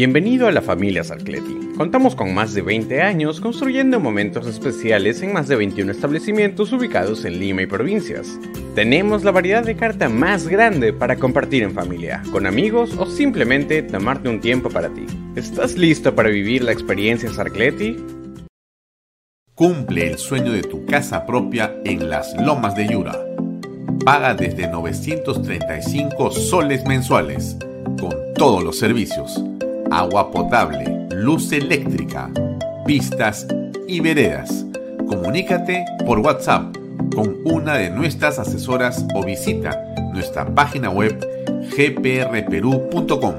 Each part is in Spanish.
Bienvenido a la familia Sarcleti. Contamos con más de 20 años construyendo momentos especiales en más de 21 establecimientos ubicados en Lima y provincias. Tenemos la variedad de carta más grande para compartir en familia, con amigos o simplemente tomarte un tiempo para ti. ¿Estás listo para vivir la experiencia Sarcleti? Cumple el sueño de tu casa propia en las Lomas de Yura. Paga desde 935 soles mensuales, con todos los servicios agua potable, luz eléctrica, pistas y veredas. Comunícate por WhatsApp con una de nuestras asesoras o visita nuestra página web gprperú.com.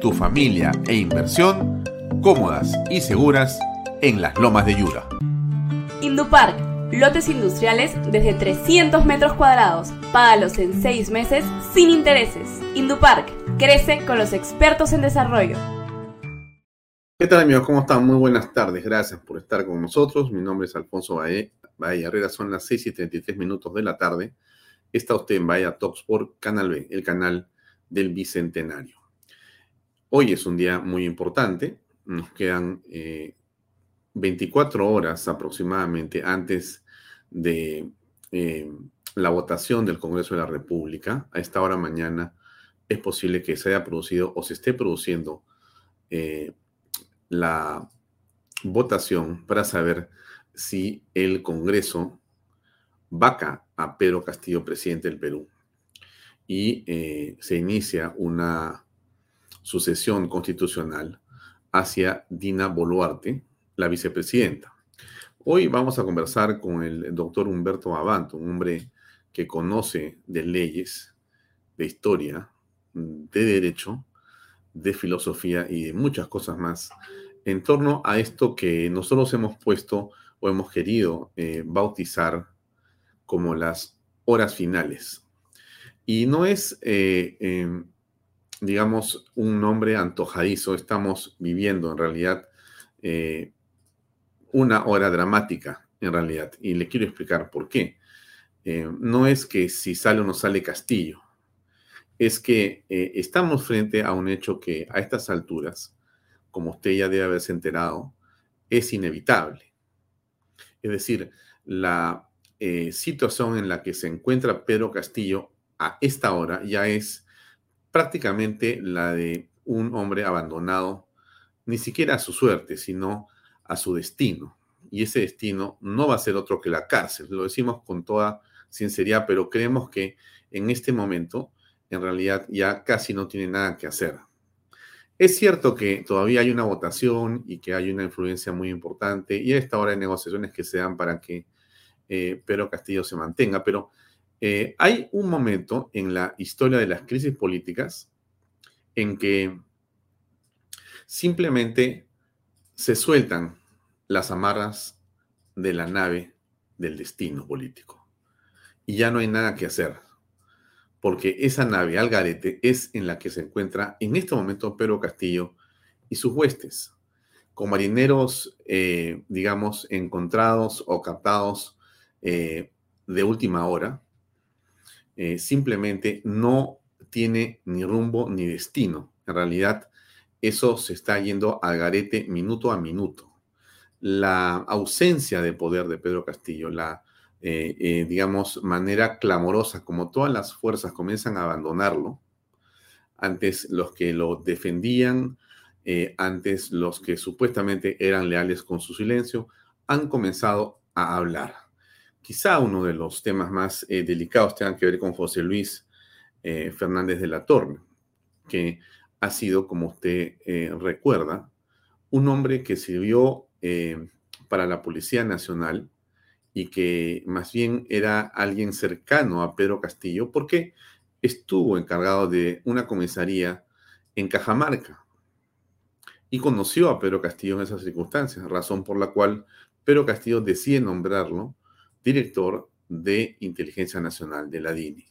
Tu familia e inversión cómodas y seguras en las lomas de Yura. Indupark, lotes industriales desde 300 metros cuadrados. Págalos en 6 meses sin intereses. Indupark Crece con los expertos en desarrollo. ¿Qué tal amigos? ¿Cómo están? Muy buenas tardes. Gracias por estar con nosotros. Mi nombre es Alfonso Bae. Bahía Herrera. Son las 6 y 33 minutos de la tarde. Está usted en Bahía Talks por Canal B, el canal del Bicentenario. Hoy es un día muy importante. Nos quedan 24 eh, horas aproximadamente antes de eh, la votación del Congreso de la República. A esta hora mañana es posible que se haya producido o se esté produciendo eh, la votación para saber si el Congreso vaca a Pedro Castillo, presidente del Perú, y eh, se inicia una sucesión constitucional hacia Dina Boluarte, la vicepresidenta. Hoy vamos a conversar con el doctor Humberto Abanto, un hombre que conoce de leyes, de historia, de derecho, de filosofía y de muchas cosas más en torno a esto que nosotros hemos puesto o hemos querido eh, bautizar como las horas finales. Y no es, eh, em, digamos, un nombre antojadizo, estamos viviendo en realidad eh, una hora dramática, en realidad, y le quiero explicar por qué. no es que si sale o no sale Castillo, es que eh, estamos frente a un hecho que a estas alturas, como usted ya debe haberse enterado, es inevitable. Es decir, la eh, situación en la que se encuentra Pedro Castillo a esta hora ya es prácticamente la de un hombre abandonado, ni siquiera a su suerte, sino a su destino. Y ese destino no va a ser otro que la cárcel. Lo decimos con toda sinceridad, pero creemos que en este momento en realidad ya casi no tiene nada que hacer. Es cierto que todavía hay una votación y que hay una influencia muy importante y a esta hora de negociaciones que se dan para que eh, Pedro Castillo se mantenga, pero eh, hay un momento en la historia de las crisis políticas en que simplemente se sueltan las amarras de la nave del destino político y ya no hay nada que hacer porque esa nave Algarete es en la que se encuentra en este momento Pedro Castillo y sus huestes, con marineros, eh, digamos, encontrados o captados eh, de última hora, eh, simplemente no tiene ni rumbo ni destino. En realidad, eso se está yendo al garete minuto a minuto. La ausencia de poder de Pedro Castillo, la eh, eh, digamos, manera clamorosa, como todas las fuerzas comienzan a abandonarlo, antes los que lo defendían, eh, antes los que supuestamente eran leales con su silencio, han comenzado a hablar. Quizá uno de los temas más delicados tenga que ver con José Luis Fernández de la Torre, que ha sido, como usted recuerda, un hombre que sirvió para la Policía Nacional, y que más bien era alguien cercano a Pedro Castillo, porque estuvo encargado de una comisaría en Cajamarca y conoció a Pedro Castillo en esas circunstancias, razón por la cual Pedro Castillo decide nombrarlo director de Inteligencia Nacional de la DINI.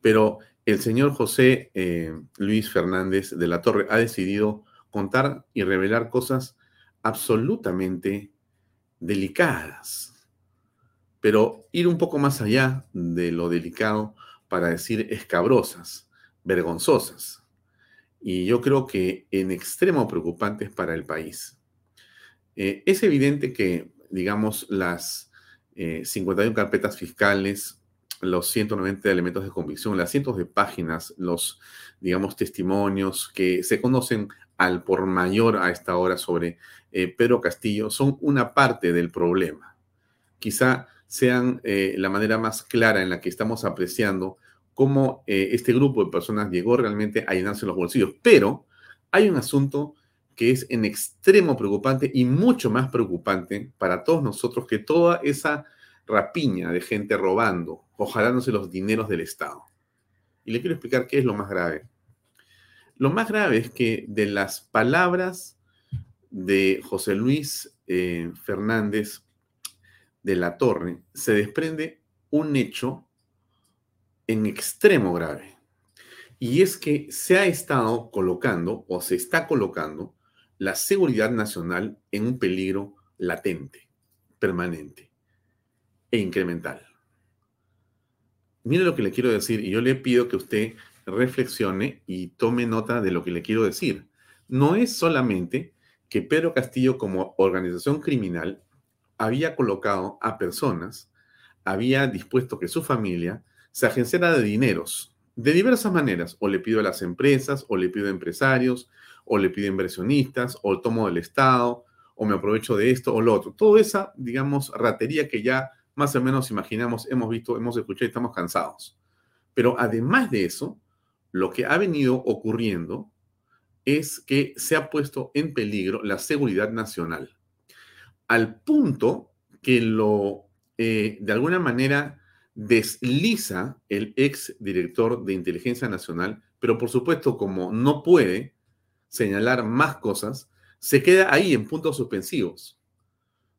Pero el señor José eh, Luis Fernández de la Torre ha decidido contar y revelar cosas absolutamente delicadas pero ir un poco más allá de lo delicado para decir escabrosas, vergonzosas, y yo creo que en extremo preocupantes para el país. Eh, es evidente que, digamos, las 51 eh, carpetas fiscales, los 190 elementos de convicción, las cientos de páginas, los, digamos, testimonios que se conocen al por mayor a esta hora sobre eh, Pedro Castillo, son una parte del problema. Quizá sean eh, la manera más clara en la que estamos apreciando cómo eh, este grupo de personas llegó realmente a llenarse los bolsillos. Pero hay un asunto que es en extremo preocupante y mucho más preocupante para todos nosotros que toda esa rapiña de gente robando o jalándose los dineros del Estado. Y le quiero explicar qué es lo más grave. Lo más grave es que de las palabras de José Luis eh, Fernández de la torre se desprende un hecho en extremo grave. Y es que se ha estado colocando o se está colocando la seguridad nacional en un peligro latente, permanente e incremental. Mire lo que le quiero decir y yo le pido que usted reflexione y tome nota de lo que le quiero decir. No es solamente que Pedro Castillo como organización criminal había colocado a personas, había dispuesto que su familia se agenciara de dineros de diversas maneras. O le pido a las empresas, o le pido a empresarios, o le pido a inversionistas, o tomo del Estado, o me aprovecho de esto o lo otro. Toda esa, digamos, ratería que ya más o menos imaginamos, hemos visto, hemos escuchado y estamos cansados. Pero además de eso, lo que ha venido ocurriendo es que se ha puesto en peligro la seguridad nacional al punto que lo, eh, de alguna manera, desliza el ex director de Inteligencia Nacional, pero por supuesto, como no puede señalar más cosas, se queda ahí en puntos suspensivos.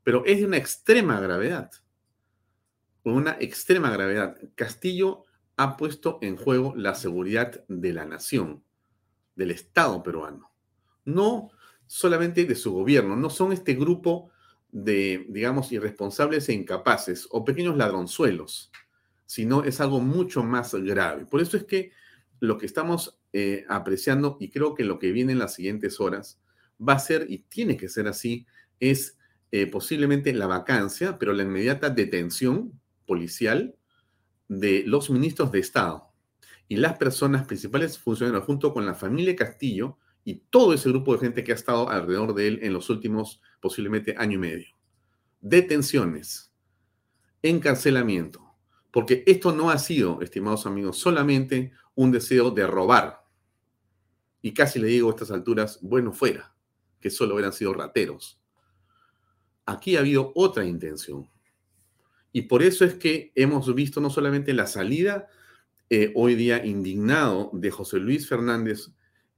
Pero es de una extrema gravedad. Una extrema gravedad. Castillo ha puesto en juego la seguridad de la nación, del Estado peruano. No solamente de su gobierno, no son este grupo de, digamos, irresponsables e incapaces o pequeños ladronzuelos, sino es algo mucho más grave. Por eso es que lo que estamos eh, apreciando, y creo que lo que viene en las siguientes horas, va a ser, y tiene que ser así, es eh, posiblemente la vacancia, pero la inmediata detención policial de los ministros de Estado y las personas principales funcionarios junto con la familia Castillo y todo ese grupo de gente que ha estado alrededor de él en los últimos posiblemente año y medio. Detenciones, encarcelamiento, porque esto no ha sido, estimados amigos, solamente un deseo de robar. Y casi le digo a estas alturas, bueno fuera, que solo hubieran sido rateros. Aquí ha habido otra intención. Y por eso es que hemos visto no solamente la salida eh, hoy día indignado de José Luis Fernández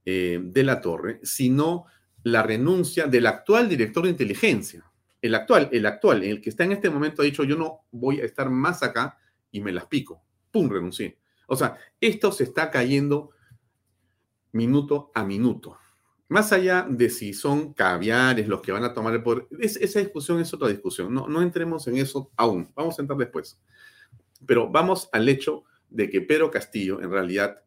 eh, de la Torre, sino la renuncia del actual director de inteligencia. El actual, el actual, el que está en este momento ha dicho, yo no voy a estar más acá y me las pico. ¡Pum! Renuncié. O sea, esto se está cayendo minuto a minuto. Más allá de si son caviares los que van a tomar el poder, esa discusión es otra discusión. No, no entremos en eso aún. Vamos a entrar después. Pero vamos al hecho de que Pedro Castillo, en realidad,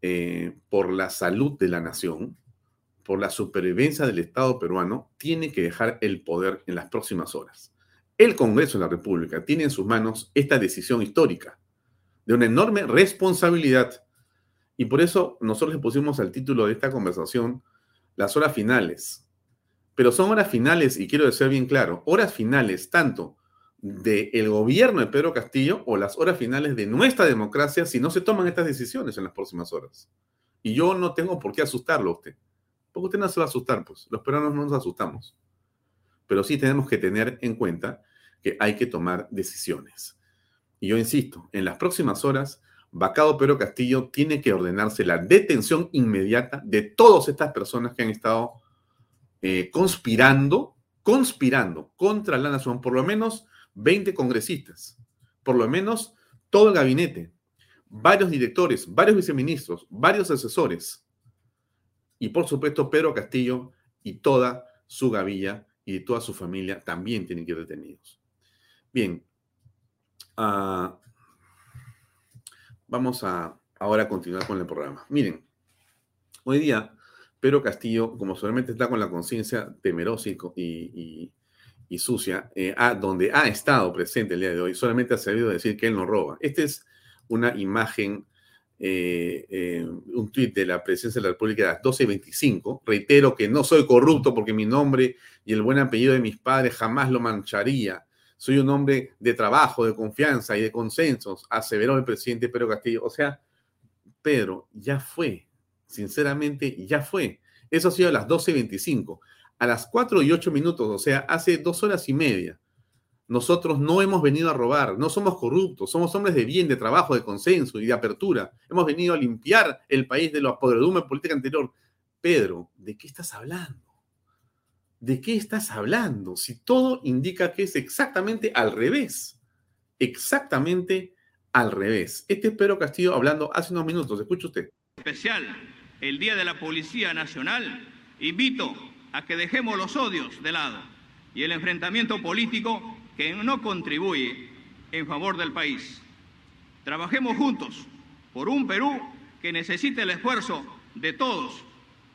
eh, por la salud de la nación, por la supervivencia del Estado peruano, tiene que dejar el poder en las próximas horas. el Congreso de la República tiene en sus manos esta decisión histórica de una enorme responsabilidad. Y por eso nosotros le pusimos al título de esta conversación las horas finales. Pero son horas finales, y quiero decir bien claro, horas finales tanto del gobierno de Pedro Castillo o las horas finales de nuestra democracia si no se toman estas decisiones en las próximas horas. Y yo no tengo por qué asustarlo a usted. Porque usted no se va a asustar, pues. Los peruanos no nos asustamos. Pero sí tenemos que tener en cuenta que hay que tomar decisiones. Y yo insisto, en las próximas horas, Bacado Pedro Castillo tiene que ordenarse la detención inmediata de todas estas personas que han estado eh, conspirando, conspirando contra la nación, por lo menos 20 congresistas, por lo menos todo el gabinete, varios directores, varios viceministros, varios asesores, y por supuesto Pedro Castillo y toda su gavilla y toda su familia también tienen que ir detenidos. Bien, uh, vamos a ahora continuar con el programa. Miren, hoy día Pedro Castillo, como solamente está con la conciencia temerosa y, sucia, eh, donde ha estado presente el día de hoy, solamente ha sabido decir que él no roba. Esta es una imagen, eh, eh, un tuit de la presidencia de la República de las 12.25. Reitero que no soy corrupto porque mi nombre y el buen apellido de mis padres jamás lo mancharía. Soy un hombre de trabajo, de confianza y de consensos, aseveró el presidente Pedro Castillo. O sea, Pedro, ya fue, sinceramente, ya fue. Eso ha sido a las 12.25. A las 4 y 8 minutos, o sea, hace dos horas y media, nosotros no hemos venido a robar, no somos corruptos, somos hombres de bien, de trabajo, de consenso y de apertura. Hemos venido a limpiar el país de la podredumbre política anterior. Pedro, ¿de qué estás hablando? ¿De qué estás hablando? Si todo indica que es exactamente al revés. Exactamente al revés. Este es Pedro Castillo hablando hace unos minutos. Escuche usted. Especial, el Día de la Policía Nacional, invito a que dejemos los odios de lado y el enfrentamiento político que no contribuye en favor del país. Trabajemos juntos por un Perú que necesite el esfuerzo de todos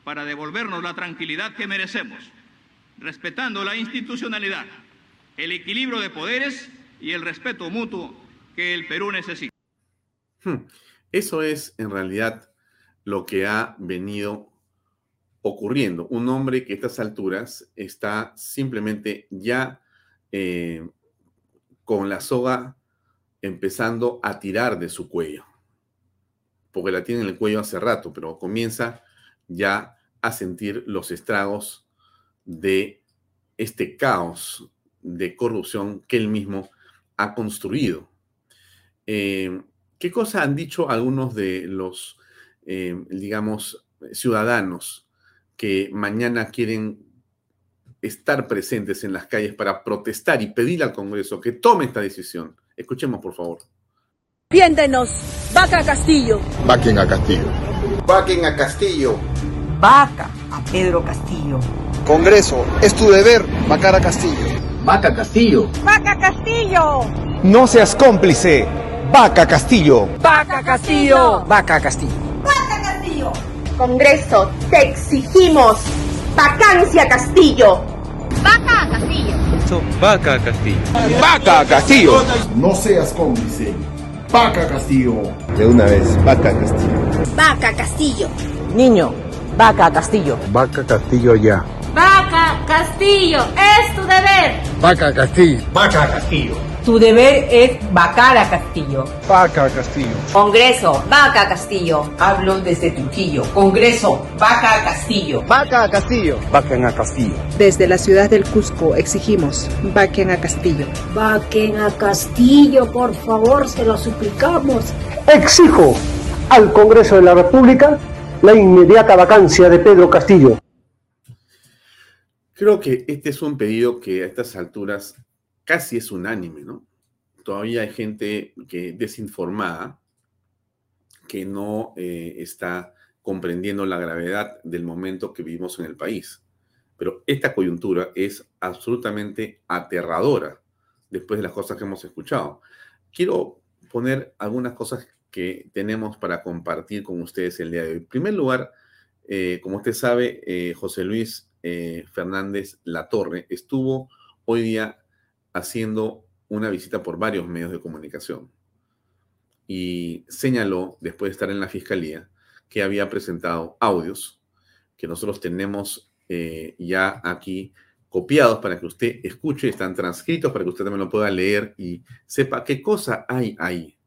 para devolvernos la tranquilidad que merecemos respetando la institucionalidad, el equilibrio de poderes y el respeto mutuo que el Perú necesita. Hmm. Eso es en realidad lo que ha venido ocurriendo. Un hombre que a estas alturas está simplemente ya eh, con la soga empezando a tirar de su cuello, porque la tiene en el cuello hace rato, pero comienza ya a sentir los estragos de este caos de corrupción que él mismo ha construido. Eh, ¿Qué cosa han dicho algunos de los, eh, digamos, ciudadanos que mañana quieren estar presentes en las calles para protestar y pedir al Congreso que tome esta decisión? Escuchemos, por favor. Piéndenos, vaca a Castillo. Vaquen a Castillo. Vaquen a Castillo. Vaca a Pedro Castillo. Congreso, es tu deber vacar a Castillo. Vaca Castillo. Vaca Castillo. No seas cómplice. Vaca Castillo. Vaca Castillo. Vaca Castillo. Vaca Castillo. Congreso, te exigimos vacancia Castillo. Vaca Castillo. Vaca Castillo. Vaca Castillo. No seas cómplice. Vaca Castillo. De una vez, Vaca Castillo. Vaca Castillo. Niño, vaca Castillo. Vaca Castillo ya. Vaca Castillo, es tu deber. Vaca Castillo. Vaca Castillo. Tu deber es vacar a Castillo. Vaca Castillo. Congreso, vaca Castillo. Hablo desde Trujillo. Congreso, vaca a Castillo. Vaca a Castillo. Vaquen a Castillo. Desde la ciudad del Cusco exigimos, vaquen a Castillo. Vaquen a Castillo, por favor, se lo suplicamos. Exijo al Congreso de la República la inmediata vacancia de Pedro Castillo. Creo que este es un pedido que a estas alturas casi es unánime, ¿no? Todavía hay gente que desinformada, que no eh, está comprendiendo la gravedad del momento que vivimos en el país. Pero esta coyuntura es absolutamente aterradora después de las cosas que hemos escuchado. Quiero poner algunas cosas que tenemos para compartir con ustedes el día de hoy. En primer lugar, eh, como usted sabe, eh, José Luis eh, Fernández Latorre estuvo hoy día haciendo una visita por varios medios de comunicación y señaló, después de estar en la fiscalía, que había presentado audios que nosotros tenemos ya aquí copiados para que usted escuche, están transcritos para que usted también lo pueda leer y sepa qué cosa hay ahí.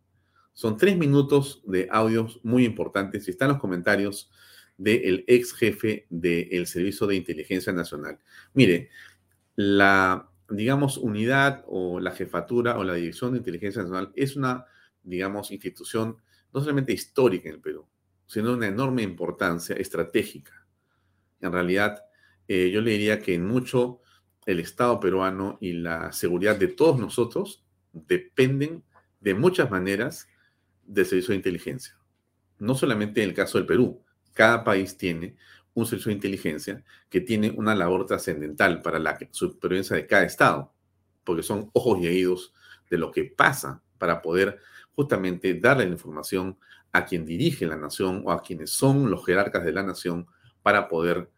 Son tres minutos de audios muy importantes y están los comentarios del ex jefe del Servicio de Inteligencia Nacional. Mire, la, digamos, unidad o la jefatura o la Dirección de Inteligencia Nacional es una, digamos, institución no solamente histórica en el Perú, sino de una enorme importancia estratégica. En realidad, eh, yo le diría que en mucho el Estado peruano y la seguridad de todos nosotros dependen de muchas maneras del servicio de inteligencia. No solamente en el caso del Perú, cada país tiene un servicio de inteligencia que tiene una labor trascendental para la supervivencia de cada Estado, porque son ojos y oídos de lo que pasa para poder justamente darle la información a quien dirige la nación o a quienes son los jerarcas de la nación para poder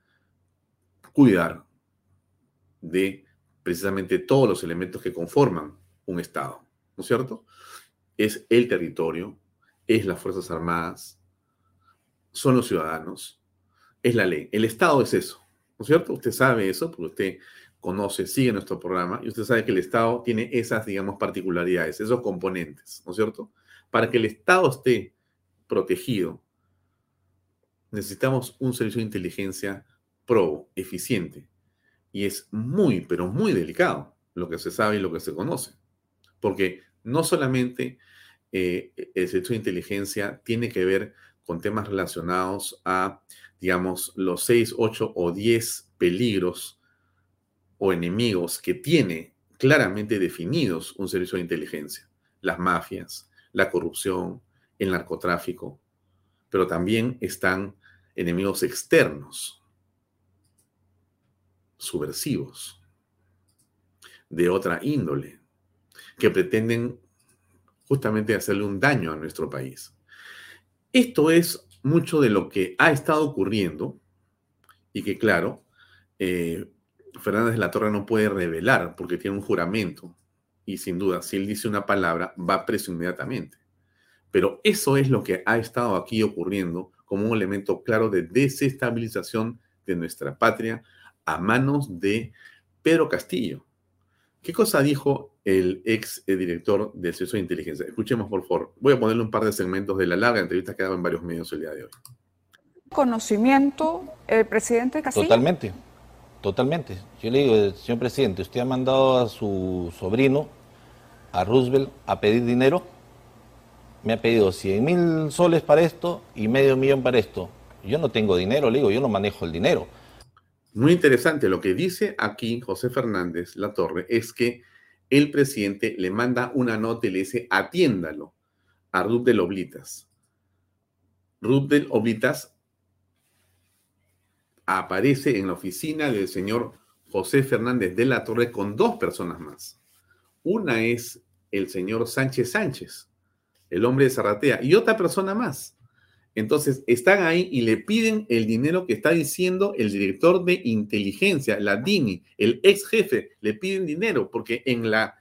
cuidar de precisamente todos los elementos que conforman un Estado, ¿no es cierto? Es el territorio, es las Fuerzas Armadas, son los ciudadanos, es la ley. El Estado es eso, ¿no es cierto? Usted sabe eso porque usted conoce, sigue nuestro programa y usted sabe que el Estado tiene esas, digamos, particularidades, esos componentes, ¿no es cierto? Para que el Estado esté protegido, necesitamos un servicio de inteligencia probo, eficiente. Y es muy, pero muy delicado lo que se sabe y lo que se conoce. Porque no solamente eh, el servicio de inteligencia tiene que ver con temas relacionados a, digamos, los seis, ocho o diez peligros o enemigos que tiene claramente definidos un servicio de inteligencia. Las mafias, la corrupción, el narcotráfico, pero también están enemigos externos, subversivos, de otra índole, que pretenden justamente hacerle un daño a nuestro país. Esto es mucho de lo que ha estado ocurriendo y que, claro, eh, Fernández de la Torre no puede revelar porque tiene un juramento y sin duda, si él dice una palabra, va preso inmediatamente. Pero eso es lo que ha estado aquí ocurriendo como un elemento claro de desestabilización de nuestra patria a manos de Pedro Castillo. ¿Qué cosa dijo el ex director del Servicio de Inteligencia. Escuchemos, por favor. Voy a ponerle un par de segmentos de la larga entrevista que dado en varios medios el día de hoy. ¿Conocimiento el presidente Castillo? Totalmente, totalmente. Yo le digo, señor presidente, usted ha mandado a su sobrino, a Roosevelt, a pedir dinero. Me ha pedido 100 mil soles para esto y medio millón para esto. Yo no tengo dinero, le digo, yo no manejo el dinero. Muy interesante. Lo que dice aquí José Fernández La Torre es que el presidente le manda una nota y le dice, atiéndalo a Ruth del Oblitas. Ruth del Oblitas aparece en la oficina del señor José Fernández de la Torre con dos personas más. Una es el señor Sánchez Sánchez, el hombre de Zarratea, y otra persona más. Entonces, están ahí y le piden el dinero que está diciendo el director de inteligencia, la DINI, el ex jefe, le piden dinero porque en la,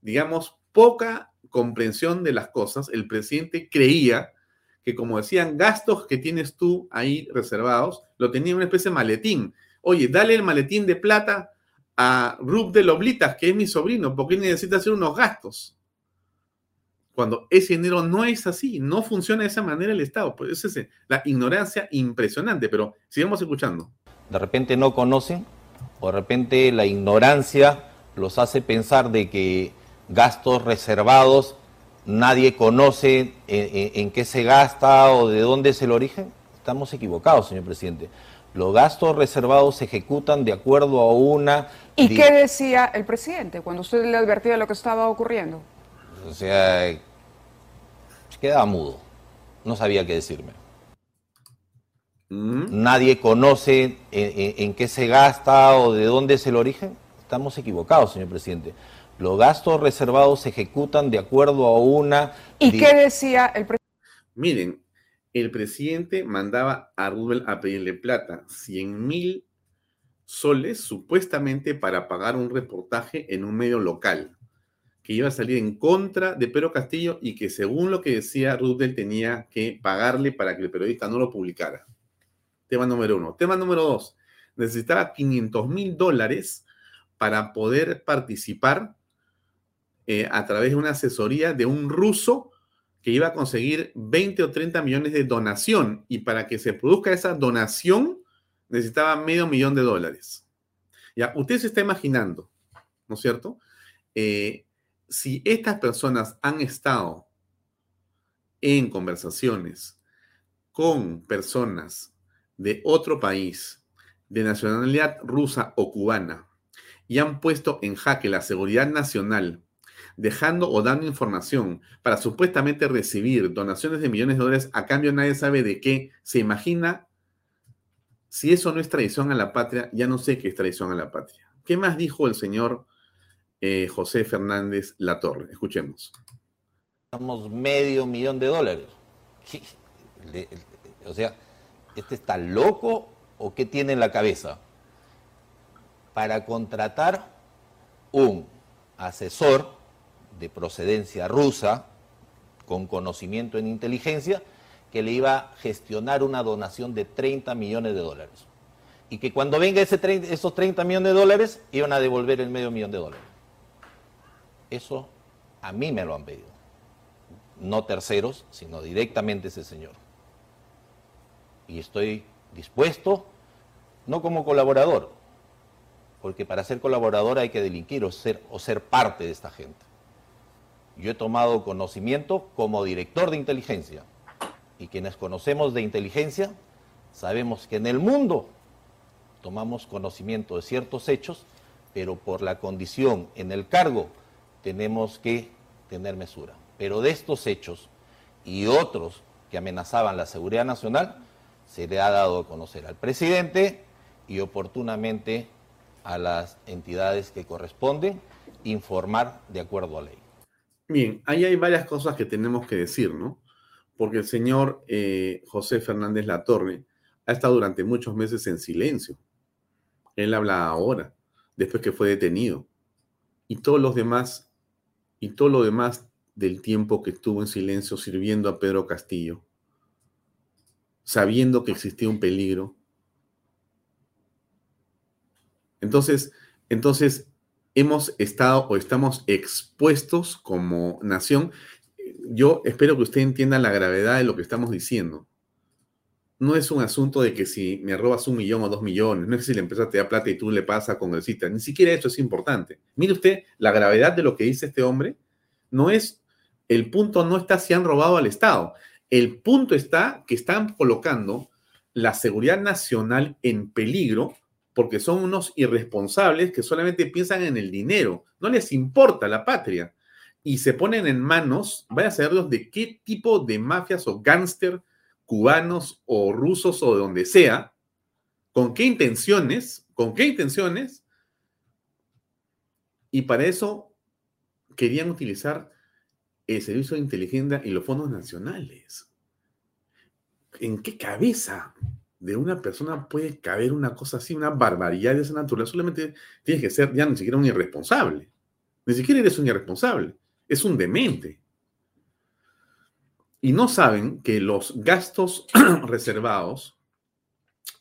digamos, poca comprensión de las cosas, el presidente creía que, como decían, gastos que tienes tú ahí reservados, lo tenía en una especie de maletín. Oye, dale el maletín de plata a Rub de Loblitas, que es mi sobrino, porque necesita hacer unos gastos cuando ese dinero no es así, no funciona de esa manera el Estado. Pues es la ignorancia impresionante, pero sigamos escuchando. De repente no conocen, o de repente la ignorancia los hace pensar de que gastos reservados nadie conoce en, qué se gasta o de dónde es el origen. Estamos equivocados, señor presidente. Los gastos reservados se ejecutan de acuerdo a una... ¿Y qué decía el presidente cuando usted le advertía de lo que estaba ocurriendo? O sea, se quedaba mudo. No sabía qué decirme. Mm. Nadie conoce en, qué se gasta o de dónde es el origen. Estamos equivocados, señor presidente. Los gastos reservados se ejecutan de acuerdo a una... ¿Y qué decía el presidente? Miren, el presidente mandaba a Rubel a pedirle plata, 100 mil soles supuestamente para pagar un reportaje en un medio local que iba a salir en contra de Pedro Castillo y que según lo que decía Rudel tenía que pagarle para que el periodista no lo publicara. Tema número uno. Tema número dos. Necesitaba 500 mil dólares para poder participar eh, a través de una asesoría de un ruso que iba a conseguir 20 o 30 millones de donación y para que se produzca esa donación necesitaba medio millón de dólares. Ya, usted se está imaginando, ¿no es cierto? Eh, si estas personas han estado en conversaciones con personas de otro país, de nacionalidad rusa o cubana, y han puesto en jaque la seguridad nacional, dejando o dando información para supuestamente recibir donaciones de millones de dólares a cambio nadie sabe de qué, se imagina, si eso no es traición a la patria, ya no sé qué es traición a la patria. ¿Qué más dijo el señor eh, José Fernández Latorre. Escuchemos. Estamos medio millón de dólares. O sea, ¿este está loco o qué tiene en la cabeza? Para contratar un asesor de procedencia rusa con conocimiento en inteligencia que le iba a gestionar una donación de 30 millones de dólares. Y que cuando venga ese esos 30 millones de dólares iban a devolver el medio millón de dólares. Eso a mí me lo han pedido. No terceros, sino directamente ese señor. Y estoy dispuesto, no como colaborador, porque para ser colaborador hay que delinquir o ser, o ser parte de esta gente. Yo he tomado conocimiento como director de inteligencia. Y quienes conocemos de inteligencia sabemos que en el mundo tomamos conocimiento de ciertos hechos, pero por la condición en el cargo tenemos que tener mesura. Pero de estos hechos y otros que amenazaban la seguridad nacional, se le ha dado a conocer al presidente y oportunamente a las entidades que corresponden informar de acuerdo a ley. Bien, ahí hay varias cosas que tenemos que decir, ¿no? Porque el señor eh, José Fernández Latorre ha estado durante muchos meses en silencio. Él habla ahora, después que fue detenido. Y todos los demás y todo lo demás del tiempo que estuvo en silencio sirviendo a Pedro Castillo, sabiendo que existía un peligro. Entonces, entonces hemos estado o estamos expuestos como nación. Yo espero que usted entienda la gravedad de lo que estamos diciendo no es un asunto de que si me robas un millón o dos millones, no es que si la empresa te da plata y tú le pasas congresista, ni siquiera eso es importante. Mire usted, la gravedad de lo que dice este hombre no es, el punto no está si han robado al Estado, el punto está que están colocando la seguridad nacional en peligro porque son unos irresponsables que solamente piensan en el dinero, no les importa la patria y se ponen en manos, vaya a saberlos de qué tipo de mafias o gángster cubanos o rusos o de donde sea, con qué intenciones, con qué intenciones, y para eso querían utilizar el servicio de inteligencia y los fondos nacionales. ¿En qué cabeza de una persona puede caber una cosa así, una barbaridad de esa naturaleza? Solamente tienes que ser ya ni siquiera un irresponsable. Ni siquiera eres un irresponsable. Es un demente y no saben que los gastos reservados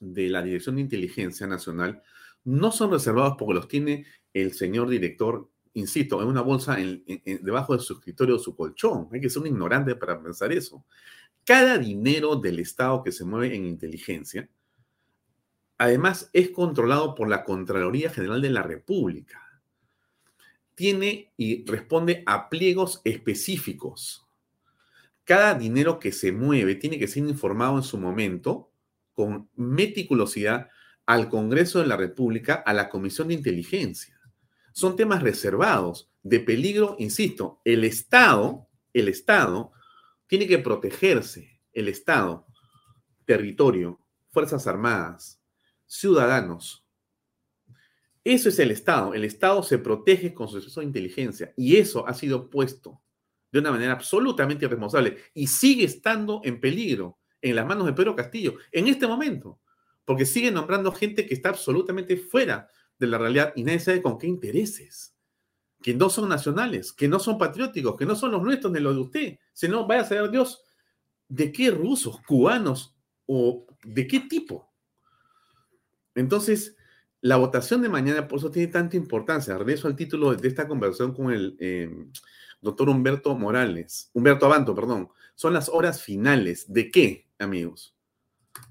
de la Dirección de Inteligencia Nacional no son reservados porque los tiene el señor director, insisto, en una bolsa debajo de su escritorio o su colchón. Hay que ser un ignorante para pensar eso. Cada dinero del Estado que se mueve en inteligencia, además, es controlado por la Contraloría General de la República. Tiene y responde a pliegos específicos cada dinero que se mueve tiene que ser informado en su momento con meticulosidad al Congreso de la República, a la Comisión de Inteligencia. Son temas reservados, de peligro, insisto, el Estado, el Estado tiene que protegerse, el Estado, territorio, Fuerzas Armadas, ciudadanos. Eso es el Estado. El Estado se protege con su de inteligencia y eso ha sido puesto de una manera absolutamente irresponsable y sigue estando en peligro en las manos de Pedro Castillo en este momento, porque sigue nombrando gente que está absolutamente fuera de la realidad y nadie sabe con qué intereses, que no son nacionales, que no son patrióticos, que no son los nuestros ni los de usted, sino vaya a saber Dios de qué rusos, cubanos o de qué tipo. Entonces, la votación de mañana, por eso tiene tanta importancia. Regreso al título de esta conversación con el eh, doctor Humberto Morales, Humberto Abanto, perdón. Son las horas finales. ¿De qué, amigos?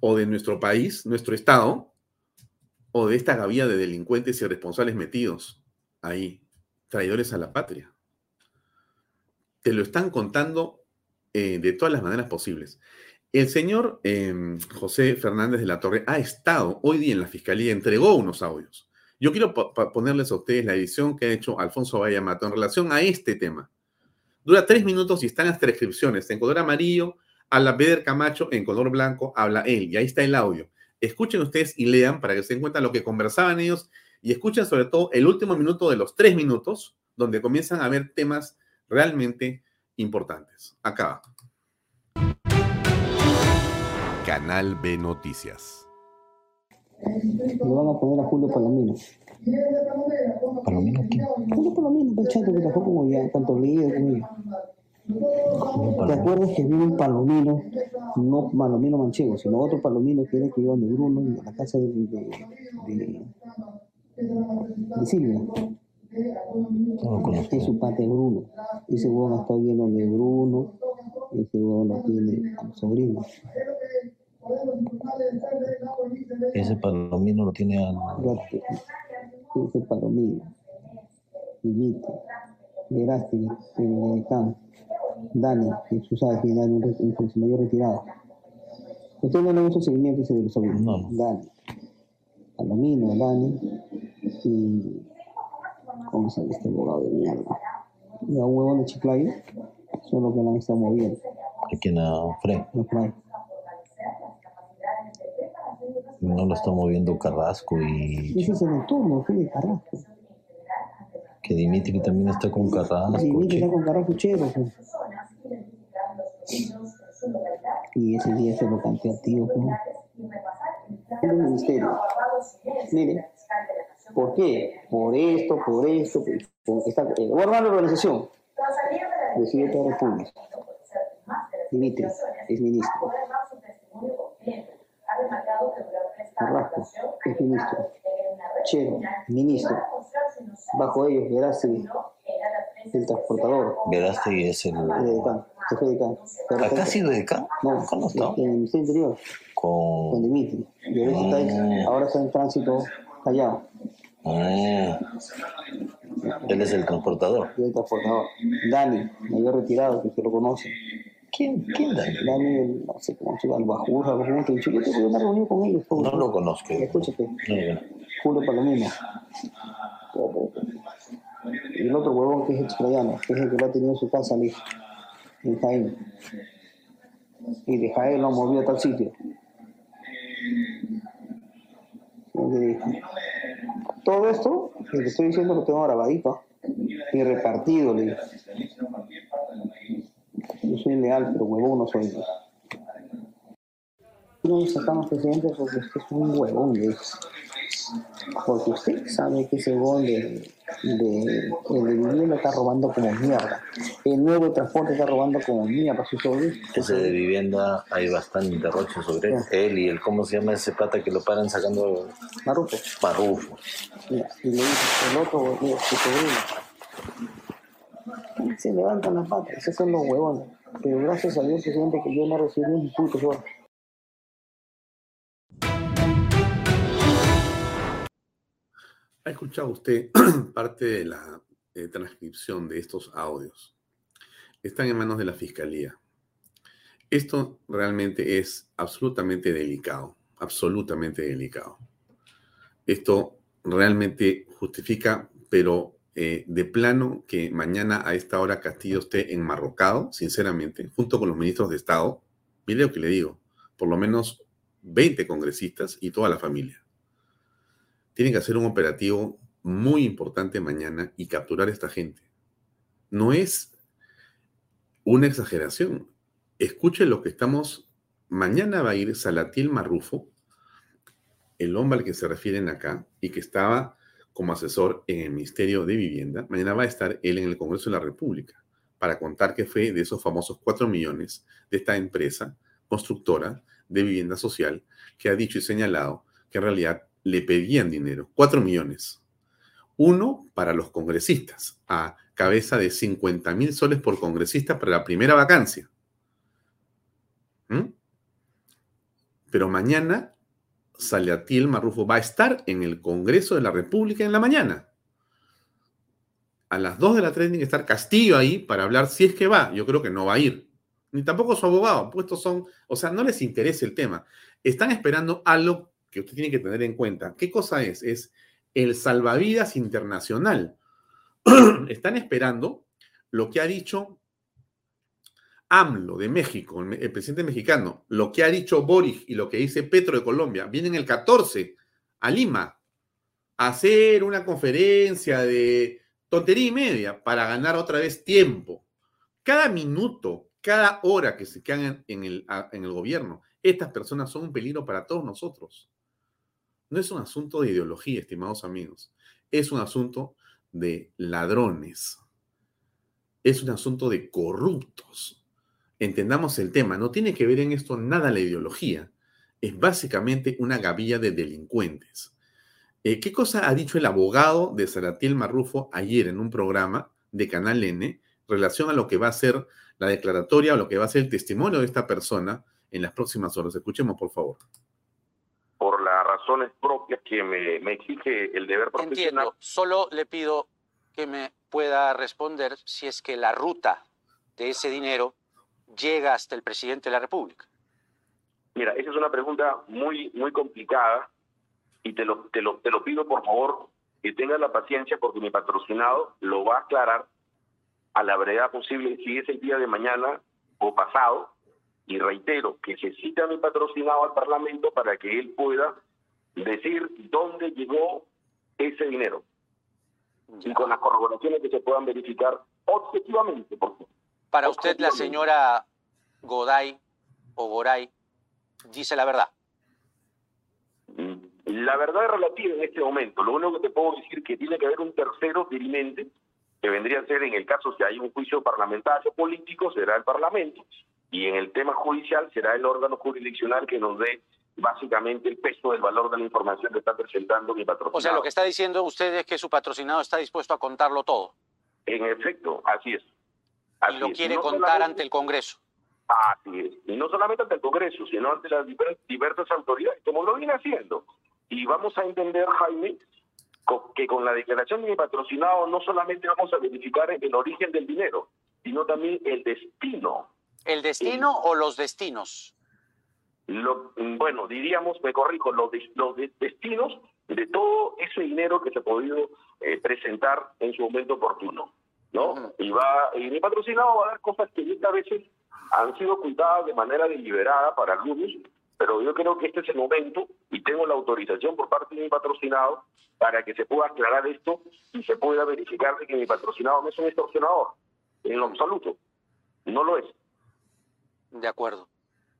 O de nuestro país, nuestro Estado, o de esta gavilla de delincuentes y responsables metidos ahí, traidores a la patria. Te lo están contando eh, de todas las maneras posibles. El señor em, José Fernández de la Torre ha estado hoy día en la fiscalía, entregó unos audios. Yo quiero ponerles a ustedes la edición que ha hecho Alfonso Vallamato en relación a este tema. Dura tres minutos y están las transcripciones en color amarillo, habla Pedro Camacho, en color blanco habla él. Y ahí está el audio. Escuchen ustedes y lean para que se den cuenta lo que conversaban ellos y escuchen sobre todo el último minuto de los tres minutos, donde comienzan a haber temas realmente importantes. Acá. Canal B Noticias. Le van a poner a Julio Palomino. ¿Palomino qué? Julio Palomino, el chato que trabajó como ya, leído conmigo. ¿Te acuerdas que vino un palomino, no palomino manchego, sino otro palomino que era que iba de Bruno en la casa de, de, de, de Silvia? No Es su pate Bruno. Ese huevón estado lleno de Bruno, ese huevón lo tiene a los sobrinos. Ese palomino lo tiene al... Ese palomino. Mimito. Verástegui, el decano. Dani, que tú sabes que Dani es un funcionario retirado. Ustedes no le hecho seguimiento ese de los sobrinos. No. Dani. Palomino, Dani. Y. ¿Cómo se llama este abogado de mierda? Y a un huevón de Chiclayo. Son los que la han estado moviendo. ¿A quién? A Fred. No, Fray. No lo está moviendo Carrasco y Ese es el turno, fue de Carrasco. que Dimitri también está con Carrasco. Dimitri está con Carrasco chero. pues. Y ese día se lo canté al tío. pues. El ministerio. Mire, ¿por qué? Por esto, por esto, por esta, eh, a la organización. Presidente de la República. Dimitri, es ministro. Carrasco, es ministro. Chero, ministro. Bajo ellos, Verástegui, el transportador. Verástegui es el... El decano, jefe de decano. ¿Acá ha sido? No, ¿Cuándo está? en el Ministerio Interior, con Con... Dimitri. Y ahora está, ahora está en tránsito callado. Ah, él es el transportador. El transportador. Dani, mayor retirado, que usted lo conoce. ¿Quién, quién Dani? Dani, el- no sé cómo se llama, el Bajur, algo así, que yo tuve una reunión con ellos. No lo conozco. Escúchate, lo. Julio Palomino. Y el otro huevón que es extrayano, que es el que lo ha tenido en su casa, Liz, en Jaén. Y de Jaén lo movió a tal sitio. Todo esto, que te estoy diciendo, lo tengo grabadito y repartido, le dije. Yo soy leal, pero huevón no soy. No sacamos presidente porque usted es un huevón. Porque usted sabe que ese huevón de, de, el de vivienda está robando como mierda. El nuevo transporte está robando como mierda. Su sobrino. Ese de vivienda hay bastante derroche sobre él. Él y el, ¿cómo se llama ese pata que lo paran sacando? Marufo. Marufo. Mira, Y le dice el otro, su sobrino. Se levantan las patas, esos son los huevones. Pero gracias a Dios, presidente, que yo no recibí un puto sol. ¿Ha escuchado usted parte de la eh, transcripción de estos audios? Están en manos de la Fiscalía. Esto realmente es absolutamente delicado, absolutamente delicado. Esto realmente justifica, pero eh, de plano, que mañana a esta hora Castillo esté enmarrocado, sinceramente, junto con los ministros de Estado. Mire lo que le digo, por lo menos 20 congresistas y toda la familia tienen que hacer un operativo muy importante mañana y capturar a esta gente. No es una exageración. Escuche lo que estamos. Mañana va a ir Salatiel Marrufo el hombre al que se refieren acá y que estaba como asesor en el Ministerio de Vivienda, mañana va a estar él en el Congreso de la República para contar qué fue de esos famosos 4 millones de esta empresa constructora de vivienda social que ha dicho y señalado que en realidad le pedían dinero, 4 millones. Uno para los congresistas, a cabeza de 50 mil soles por congresista para la primera vacancia. ¿Mm? Pero mañana Salatiel Marrufo va a estar en el Congreso de la República en la mañana. A las 2 de la tarde tiene que estar Castillo ahí para hablar si es que va. Yo creo que no va a ir. Ni tampoco su abogado. Puestos son, o sea, no les interesa el tema. Están esperando algo que usted tiene que tener en cuenta. ¿Qué cosa es? Es el salvavidas internacional. Están esperando lo que ha dicho AMLO de México, el presidente mexicano, lo que ha dicho Boris y lo que dice Petro de Colombia, vienen el 14 a Lima a hacer una conferencia de tontería y media para ganar otra vez tiempo. Cada minuto, cada hora que se quedan en el, en el gobierno, estas personas son un peligro para todos nosotros. No es un asunto de ideología, estimados amigos. Es un asunto de ladrones. Es un asunto de corruptos entendamos el tema, no tiene que ver en esto nada la ideología, es básicamente una gavilla de delincuentes. Eh, ¿Qué cosa ha dicho el abogado de Saratiel Marrufo ayer en un programa de Canal N relación a lo que va a ser la declaratoria o lo que va a ser el testimonio de esta persona en las próximas horas? Escuchemos, por favor. Por las razones propias que me, me exige el deber profesional. Entiendo, solo le pido que me pueda responder si es que la ruta de ese dinero llega hasta el presidente de la República? Mira, esa es una pregunta muy, muy complicada y te lo, te, lo, te lo pido por favor que tengas la paciencia porque mi patrocinado lo va a aclarar a la brevedad posible si es el día de mañana o pasado. Y reitero que se cita a mi patrocinado al Parlamento para que él pueda decir dónde llegó ese dinero. Y con las corroboraciones que se puedan verificar objetivamente, por favor. Para usted, la señora Goday o Goray dice la verdad. Mm, la verdad es relativa en este momento. Lo único que te puedo decir es que tiene que haber un tercero dirimente, que vendría a ser en el caso si hay un juicio parlamentario político, será el Parlamento, y en el tema judicial será el órgano jurisdiccional que nos dé básicamente el peso del valor de la información que está presentando mi patrocinado. O sea, lo que está diciendo usted es que su patrocinado está dispuesto a contarlo todo. En efecto, así es y lo quiere contar ante el Congreso. Así es. Y no solamente ante el Congreso, sino ante las diversas autoridades, como lo viene haciendo. Y vamos a entender, Jaime, que con la declaración de mi patrocinado no solamente vamos a verificar el origen del dinero, sino también el destino. ¿El destino o los destinos? Lo, bueno, diríamos, me corrijo, los, los destinos de todo ese dinero que se ha podido eh, presentar en su momento oportuno. ¿No? Y va y mi patrocinado va a dar cosas que muchas veces han sido ocultadas de manera deliberada para algunos, pero yo creo que este es el momento y tengo la autorización por parte de mi patrocinado para que se pueda aclarar esto y se pueda verificar de que mi patrocinado no es un extorsionador, en lo absoluto, no lo es. De acuerdo.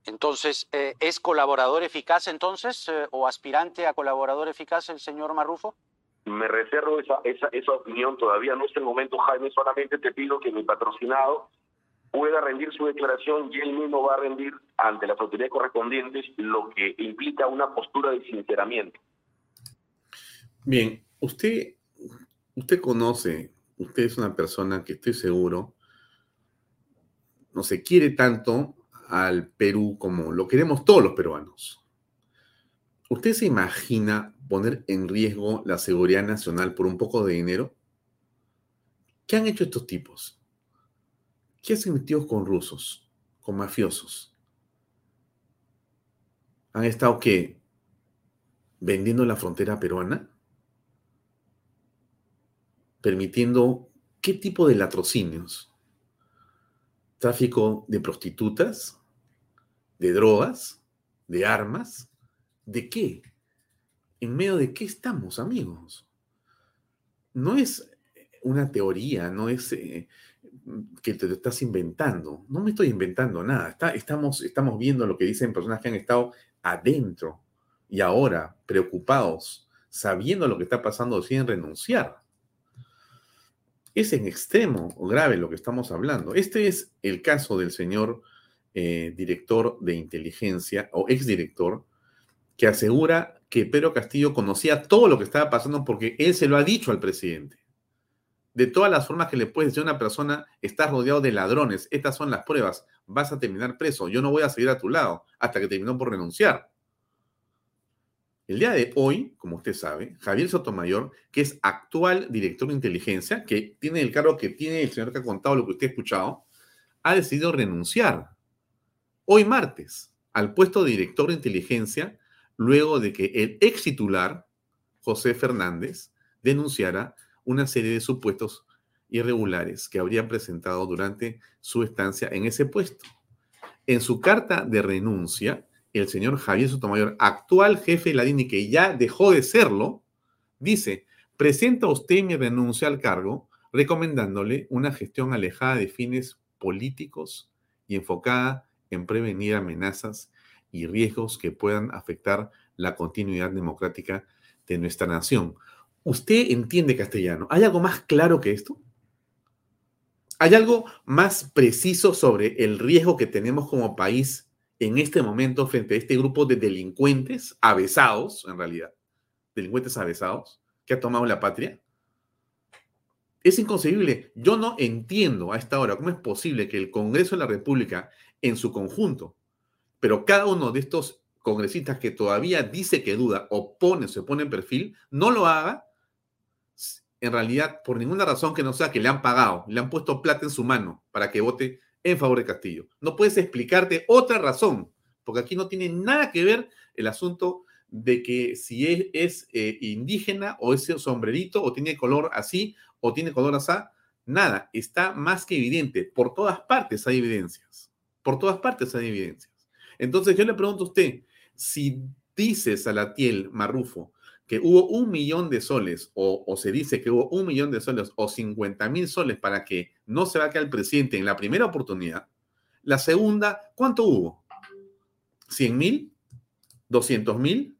Entonces, eh, ¿es colaborador eficaz entonces eh, o aspirante a colaborador eficaz el señor Marrufo? Me reservo esa, esa, esa opinión, todavía no es el momento, Jaime, solamente te pido que mi patrocinado pueda rendir su declaración y él mismo va a rendir ante las autoridades correspondientes lo que implica una postura de sinceramiento. Bien, usted, usted conoce, usted es una persona que estoy seguro no se quiere tanto al Perú como lo queremos todos los peruanos. ¿Usted se imagina poner en riesgo la seguridad nacional por un poco de dinero? ¿Qué han hecho estos tipos? ¿Qué hacen metidos con rusos, con mafiosos? ¿Han estado qué? ¿Vendiendo la frontera peruana? ¿Permitiendo qué tipo de latrocinios? ¿Tráfico de prostitutas? ¿De drogas? ¿De armas? ¿De qué? ¿En medio de qué estamos, amigos? No es una teoría, no es eh, que te estás inventando. No me estoy inventando nada. estamos, estamos viendo lo que dicen personas que han estado adentro y ahora, preocupados, sabiendo lo que está pasando, deciden renunciar. Es en extremo grave lo que estamos hablando. Este es el caso del señor eh, director de inteligencia o exdirector que asegura que Pedro Castillo conocía todo lo que estaba pasando porque él se lo ha dicho al presidente. De todas las formas que le puedes decir a una persona, estás rodeado de ladrones, estas son las pruebas, vas a terminar preso, yo no voy a seguir a tu lado hasta que terminó por renunciar. El día de hoy, como usted sabe, Javier Sotomayor, que es actual director de inteligencia, que tiene el cargo que tiene el señor que ha contado lo que usted ha escuchado, ha decidido renunciar hoy martes al puesto de director de inteligencia luego de que el ex titular, José Fernández, denunciara una serie de supuestos irregulares que habría presentado durante su estancia en ese puesto. En su carta de renuncia, el señor Javier Sotomayor, actual jefe de la DINI, que ya dejó de serlo, dice, presenta usted mi renuncia al cargo recomendándole una gestión alejada de fines políticos y enfocada en prevenir amenazas y riesgos que puedan afectar la continuidad democrática de nuestra nación. ¿Usted entiende castellano? ¿Hay algo más claro que esto? ¿Hay algo más preciso sobre el riesgo que tenemos como país en este momento frente a este grupo de delincuentes avesados, en realidad, delincuentes avesados, que ha tomado la patria? Es inconcebible. Yo no entiendo a esta hora cómo es posible que el Congreso de la República en su conjunto, pero cada uno de estos congresistas que todavía dice que duda o pone, se pone en perfil, no lo haga en realidad por ninguna razón que no sea que le han pagado, le han puesto plata en su mano para que vote en favor de Castillo. No puedes explicarte otra razón, porque aquí no tiene nada que ver el asunto de que si es, eh, indígena o es sombrerito o tiene color así o tiene color así, nada, está más que evidente. Por todas partes hay evidencias. Por todas partes hay evidencias. Entonces yo le pregunto a usted, si dice Salatiel Marrufo que hubo un millón de soles, o, se dice que hubo un millón de soles o 50 mil soles para que no se vaya el presidente en la primera oportunidad, la segunda, ¿cuánto hubo? ¿100 mil? ¿200 mil?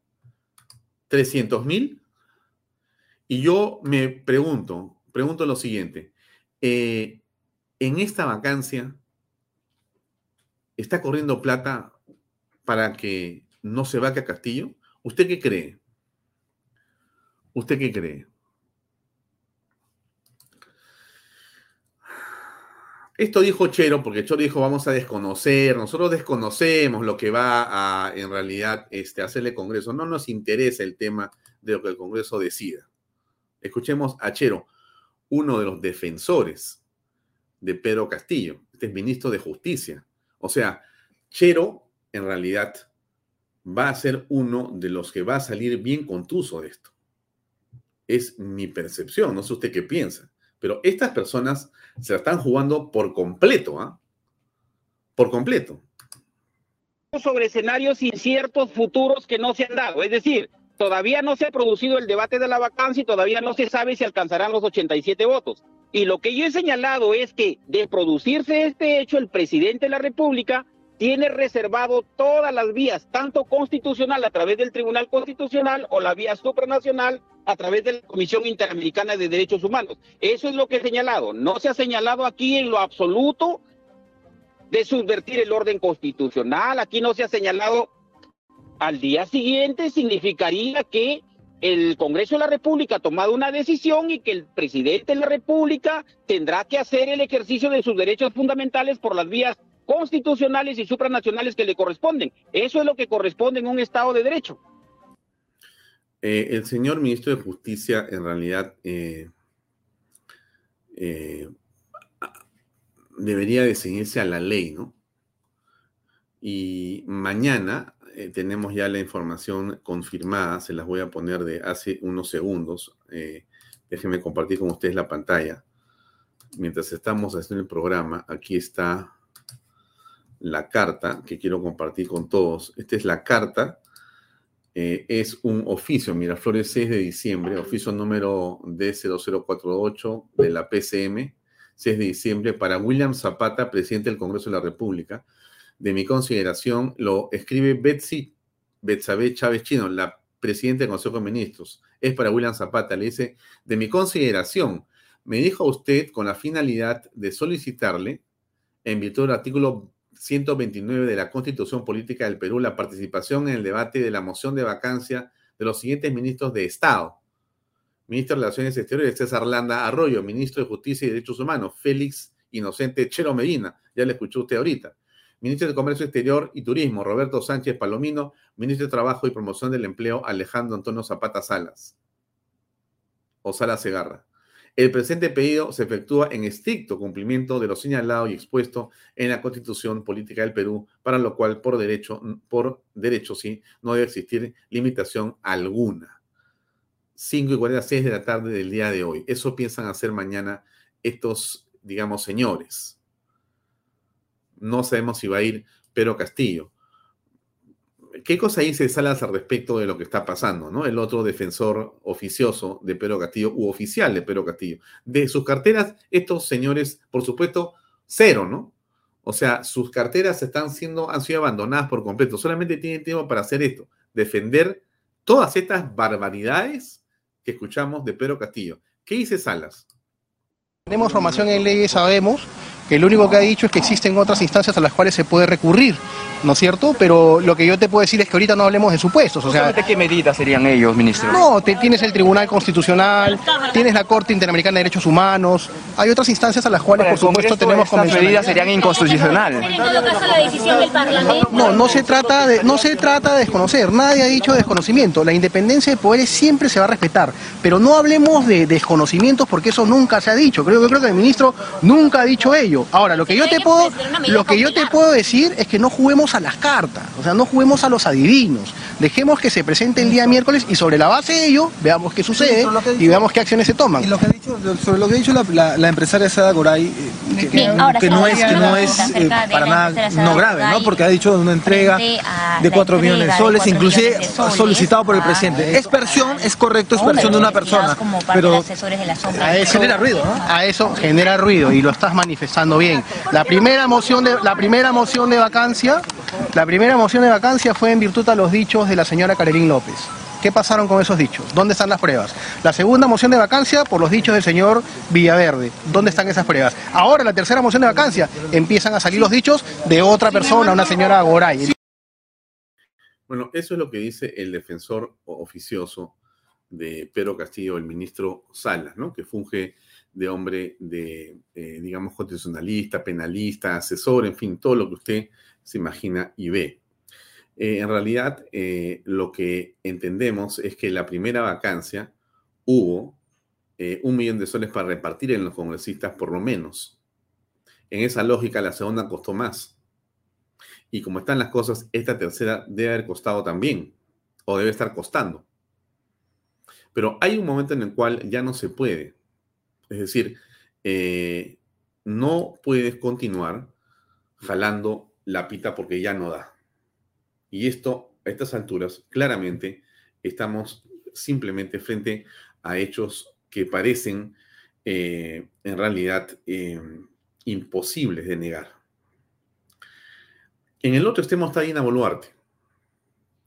¿300 mil? Y yo me pregunto, pregunto lo siguiente, eh, en esta vacancia, ¿está corriendo plata para que no se vaya a Castillo? ¿Usted qué cree? ¿Usted qué cree? Esto dijo Chero, porque Chero dijo vamos a desconocer, nosotros desconocemos lo que va a en realidad este, hacerle Congreso. No nos interesa el tema de lo que el Congreso decida. Escuchemos a Chero, uno de los defensores de Pedro Castillo, este es ministro de Justicia. O sea, Chero en realidad va a ser uno de los que va a salir bien contuso de esto es mi percepción, no sé usted qué piensa, pero estas personas se están jugando por completo, ¿ah? Por completo. Sobre escenarios inciertos futuros que no se han dado, es decir, todavía no se ha producido el debate de la vacancia y todavía no se sabe si alcanzarán los 87 votos. Y lo que yo he señalado es que de producirse este hecho, el presidente de la República tiene reservado todas las vías, tanto constitucional a través del Tribunal Constitucional o la vía supranacional a través de la Comisión Interamericana de Derechos Humanos. Eso es lo que he señalado. No se ha señalado aquí en lo absoluto de subvertir el orden constitucional. Aquí no se ha señalado al día siguiente significaría que el Congreso de la República ha tomado una decisión y que el presidente de la República tendrá que hacer el ejercicio de sus derechos fundamentales por las vías constitucionales y supranacionales que le corresponden. Eso es lo que corresponde en un Estado de Derecho. Eh, el señor ministro de Justicia en realidad eh, eh, debería de a la ley, ¿no? Y mañana tenemos ya la información confirmada, se las voy a poner de hace unos segundos. déjenme compartir con ustedes la pantalla. Mientras estamos haciendo el programa, aquí está la carta que quiero compartir con todos. Esta es la carta. Eh, es un oficio, Miraflores 6 de diciembre, oficio número DC2048 de la PCM, 6 de diciembre, para William Zapata, presidente del Congreso de la República. De mi consideración, lo escribe Betsy Betsabe Chávez Chino, la presidenta del Consejo de Ministros, es para William Zapata, le dice, de mi consideración, me dijo usted con la finalidad de solicitarle, en virtud del artículo 129 de la Constitución Política del Perú, la participación en el debate de la moción de vacancia de los siguientes ministros de Estado. Ministro de Relaciones Exteriores, César Landa Arroyo, Ministro de Justicia y Derechos Humanos, Félix Inocente Chero Medina, ya le escuchó usted ahorita. Ministro de Comercio Exterior y Turismo, Roberto Sánchez Palomino, Ministro de Trabajo y Promoción del Empleo, Alejandro Antonio Zapata Salas. O Salas Segarra. El presente pedido se efectúa en estricto cumplimiento de lo señalado y expuesto en la Constitución Política del Perú, para lo cual por derecho, por derecho sí, no debe existir limitación alguna. 5 y 46 de la tarde del día de hoy. Eso piensan hacer mañana estos, digamos, señores. No sabemos si va a ir Pedro Castillo. ¿Qué cosa dice Salas al respecto de lo que está pasando? ¿no? El otro defensor oficioso de Pedro Castillo u oficial de Pedro Castillo. De sus carteras, estos señores, por supuesto, cero, ¿no? O sea, sus carteras están siendo, han sido abandonadas por completo. Solamente tienen tiempo para hacer esto, defender todas estas barbaridades que escuchamos de Pedro Castillo. ¿Qué dice Salas? Tenemos formación en leyes, sabemos que lo único que ha dicho es que existen otras instancias a las cuales se puede recurrir. ¿no es cierto? Pero lo que yo te puedo decir es que ahorita no hablemos de supuestos. O sea, qué medidas serían ellos, ministro? No, te, tienes el Tribunal Constitucional, tienes la Corte Interamericana de Derechos Humanos, hay otras instancias a las cuales, por supuesto, tenemos Estas medidas serían inconstitucionales. No, no se trata de, no se trata de desconocer, nadie ha dicho desconocimiento. La independencia de poderes siempre se va a respetar, pero no hablemos de desconocimientos porque eso nunca se ha dicho. Creo, yo creo que el ministro nunca ha dicho ello. Ahora, lo que yo te puedo, lo que yo te puedo decir es que no juguemos a las cartas, o sea, no juguemos a los adivinos. Dejemos que se presente el día miércoles y sobre la base de ello veamos qué sucede y veamos qué acciones se toman. Y lo que ha dicho, sobre lo que ha dicho la, la, empresaria Sada Goray, eh, que, que, no es, que no es eh, para nada no grave, ¿no? Porque ha dicho una entrega de 4 millones de soles, inclusive solicitado por el presidente. Es versión, es correcto, es versión de una persona, pero a eso genera ruido, ¿no? A eso genera ruido y lo estás manifestando bien. La primera moción de la primera moción de vacancia la primera moción de vacancia fue en virtud a los dichos de la señora Carerín López. ¿Qué pasaron con esos dichos? ¿Dónde están las pruebas? La segunda moción de vacancia por los dichos del señor Villaverde. ¿Dónde están esas pruebas? Ahora, la tercera moción de vacancia, empiezan a salir los dichos de otra persona, una señora Goray. Bueno, eso es lo que dice el defensor oficioso de Pedro Castillo, el ministro Salas, ¿no? Que funge de hombre de, eh, digamos, constitucionalista, penalista, asesor, en fin, todo lo que usted se imagina y ve. Eh, en realidad, eh, lo que entendemos es que la primera vacancia hubo un millón de soles para repartir en los congresistas por lo menos. En esa lógica, la segunda costó más. Y como están las cosas, esta tercera debe haber costado también, o debe estar costando. Pero hay un momento en el cual ya no se puede. Es decir, no puedes continuar jalando la pita porque ya no da. Y esto, a estas alturas, claramente estamos simplemente frente a hechos que parecen eh, en realidad eh, imposibles de negar. En el otro extremo está Dina Boluarte.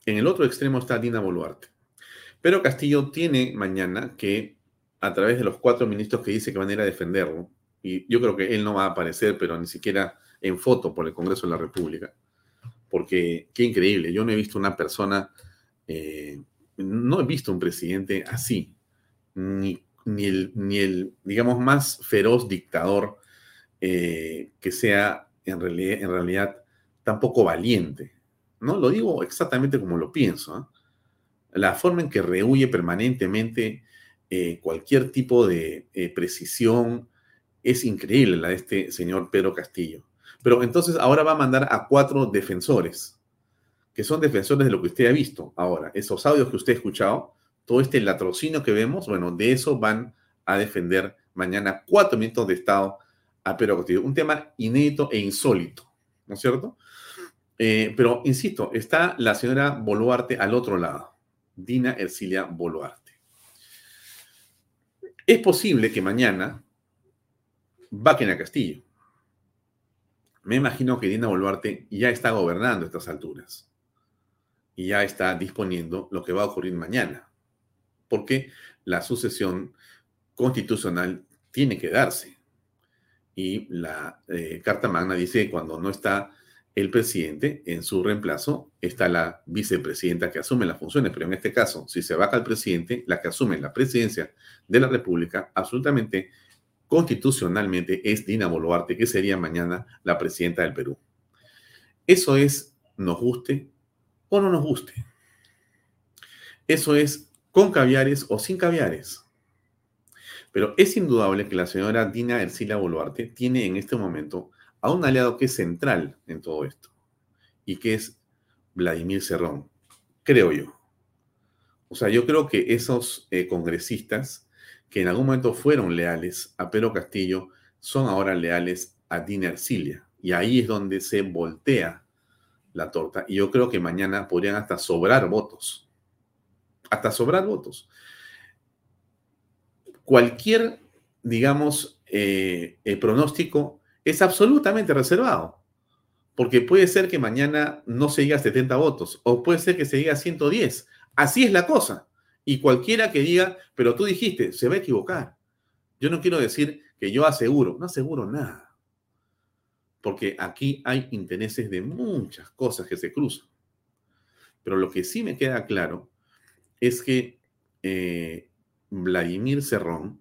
En el otro extremo está Dina Boluarte. Pero Castillo tiene mañana que, a través de los cuatro ministros que dice que van a ir a defenderlo, y yo creo que él no va a aparecer, pero ni siquiera en foto por el Congreso de la República. Porque qué increíble, yo no he visto una persona, eh, no he visto un presidente así, ni, ni, el, ni el, digamos, más feroz dictador eh, que sea en realidad, en realidad tampoco valiente. ¿no? Lo digo exactamente como lo pienso. ¿eh? La forma en que rehuye permanentemente cualquier tipo de precisión es increíble la de este señor Pedro Castillo. Pero entonces ahora va a mandar a cuatro defensores, que son defensores de lo que usted ha visto ahora. Esos audios que usted ha escuchado, todo este latrocinio que vemos, bueno, de eso van a defender mañana cuatro ministros de Estado a Pedro Castillo. Un tema inédito e insólito, ¿no es cierto? Eh, pero, insisto, está la señora Boluarte al otro lado, Dina Ercilia Boluarte. Es posible que mañana vaquen a Castillo me imagino que Dina Boluarte ya está gobernando a estas alturas. y ya está disponiendo lo que va a ocurrir mañana, porque la sucesión constitucional tiene que darse. Y la eh, Carta Magna dice que cuando no está el presidente, en su reemplazo está la vicepresidenta que asume las funciones, pero en este caso, si se baja el presidente, la que asume la presidencia de la República, absolutamente constitucionalmente es Dina Boluarte, que sería mañana la presidenta del Perú. Eso es, nos guste o no nos guste. Eso es con caviares o sin caviares. Pero es indudable que la señora Dina Ercila Boluarte tiene en este momento a un aliado que es central en todo esto y que es Vladimir Cerrón, creo yo. O sea, yo creo que esos eh, congresistas que en algún momento fueron leales a Pedro Castillo son ahora leales a Dina Ercilia. Y ahí es donde se voltea la torta. Y yo creo que mañana podrían hasta sobrar votos. Hasta sobrar votos. Cualquier, digamos, eh, pronóstico es absolutamente reservado. Porque puede ser que mañana no se diga 70 votos o puede ser que se diga 110. Así es la cosa. Y cualquiera que diga, pero tú dijiste, se va a equivocar. Yo no quiero decir que yo aseguro, no aseguro nada. Porque aquí hay intereses de muchas cosas que se cruzan. Pero lo que sí me queda claro es que eh, Vladimir Cerrón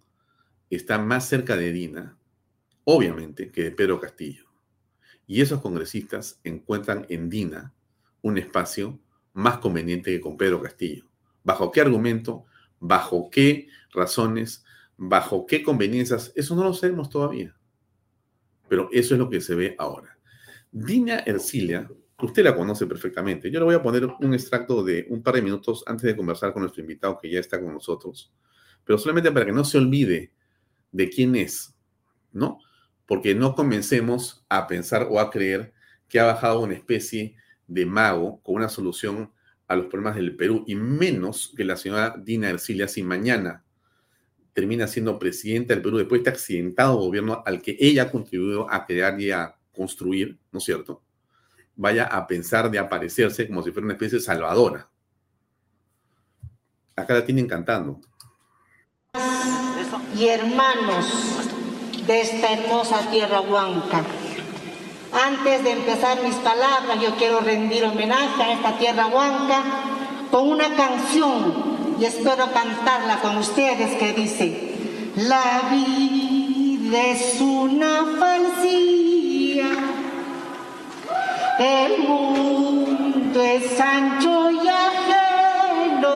está más cerca de Dina obviamente, que de Pedro Castillo. Y esos congresistas encuentran en Dina un espacio más conveniente que con Pedro Castillo. ¿Bajo qué argumento? ¿Bajo qué razones? ¿Bajo qué conveniencias? Eso no lo sabemos todavía. Pero eso es lo que se ve ahora. Dina Ercilia, usted la conoce perfectamente. Yo le voy a poner un extracto de un par de minutos antes de conversar con nuestro invitado que ya está con nosotros. Pero solamente para que no se olvide de quién es, ¿no? Porque no comencemos a pensar o a creer que ha bajado una especie de mago con una solución a los problemas del Perú, y menos que la señora Dina Ercilia, si mañana termina siendo presidenta del Perú después de este accidentado gobierno al que ella ha contribuido a crear y a construir, ¿no es cierto? Vaya a pensar de aparecerse como si fuera una especie de salvadora. Acá la tienen cantando. Y hermanos, de esta hermosa tierra huanca. Antes de empezar mis palabras, yo quiero rendir homenaje a esta tierra huanca con una canción y espero cantarla con ustedes que dice, la vida es una falsía, el mundo es ancho y ajeno,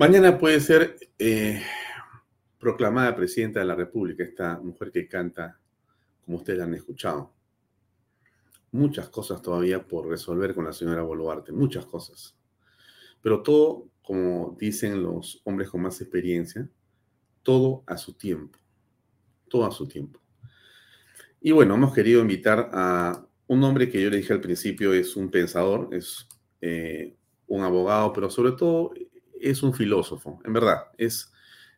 Mañana puede ser eh, proclamada presidenta de la República esta mujer que canta, como ustedes han escuchado. Muchas cosas todavía por resolver con la señora Boluarte, muchas cosas. Pero todo, como dicen los hombres con más experiencia, todo a su tiempo. Todo a su tiempo. Y bueno, hemos querido invitar a un hombre que yo le dije al principio es un pensador, es eh, un abogado, pero sobre todo es un filósofo, en verdad. Es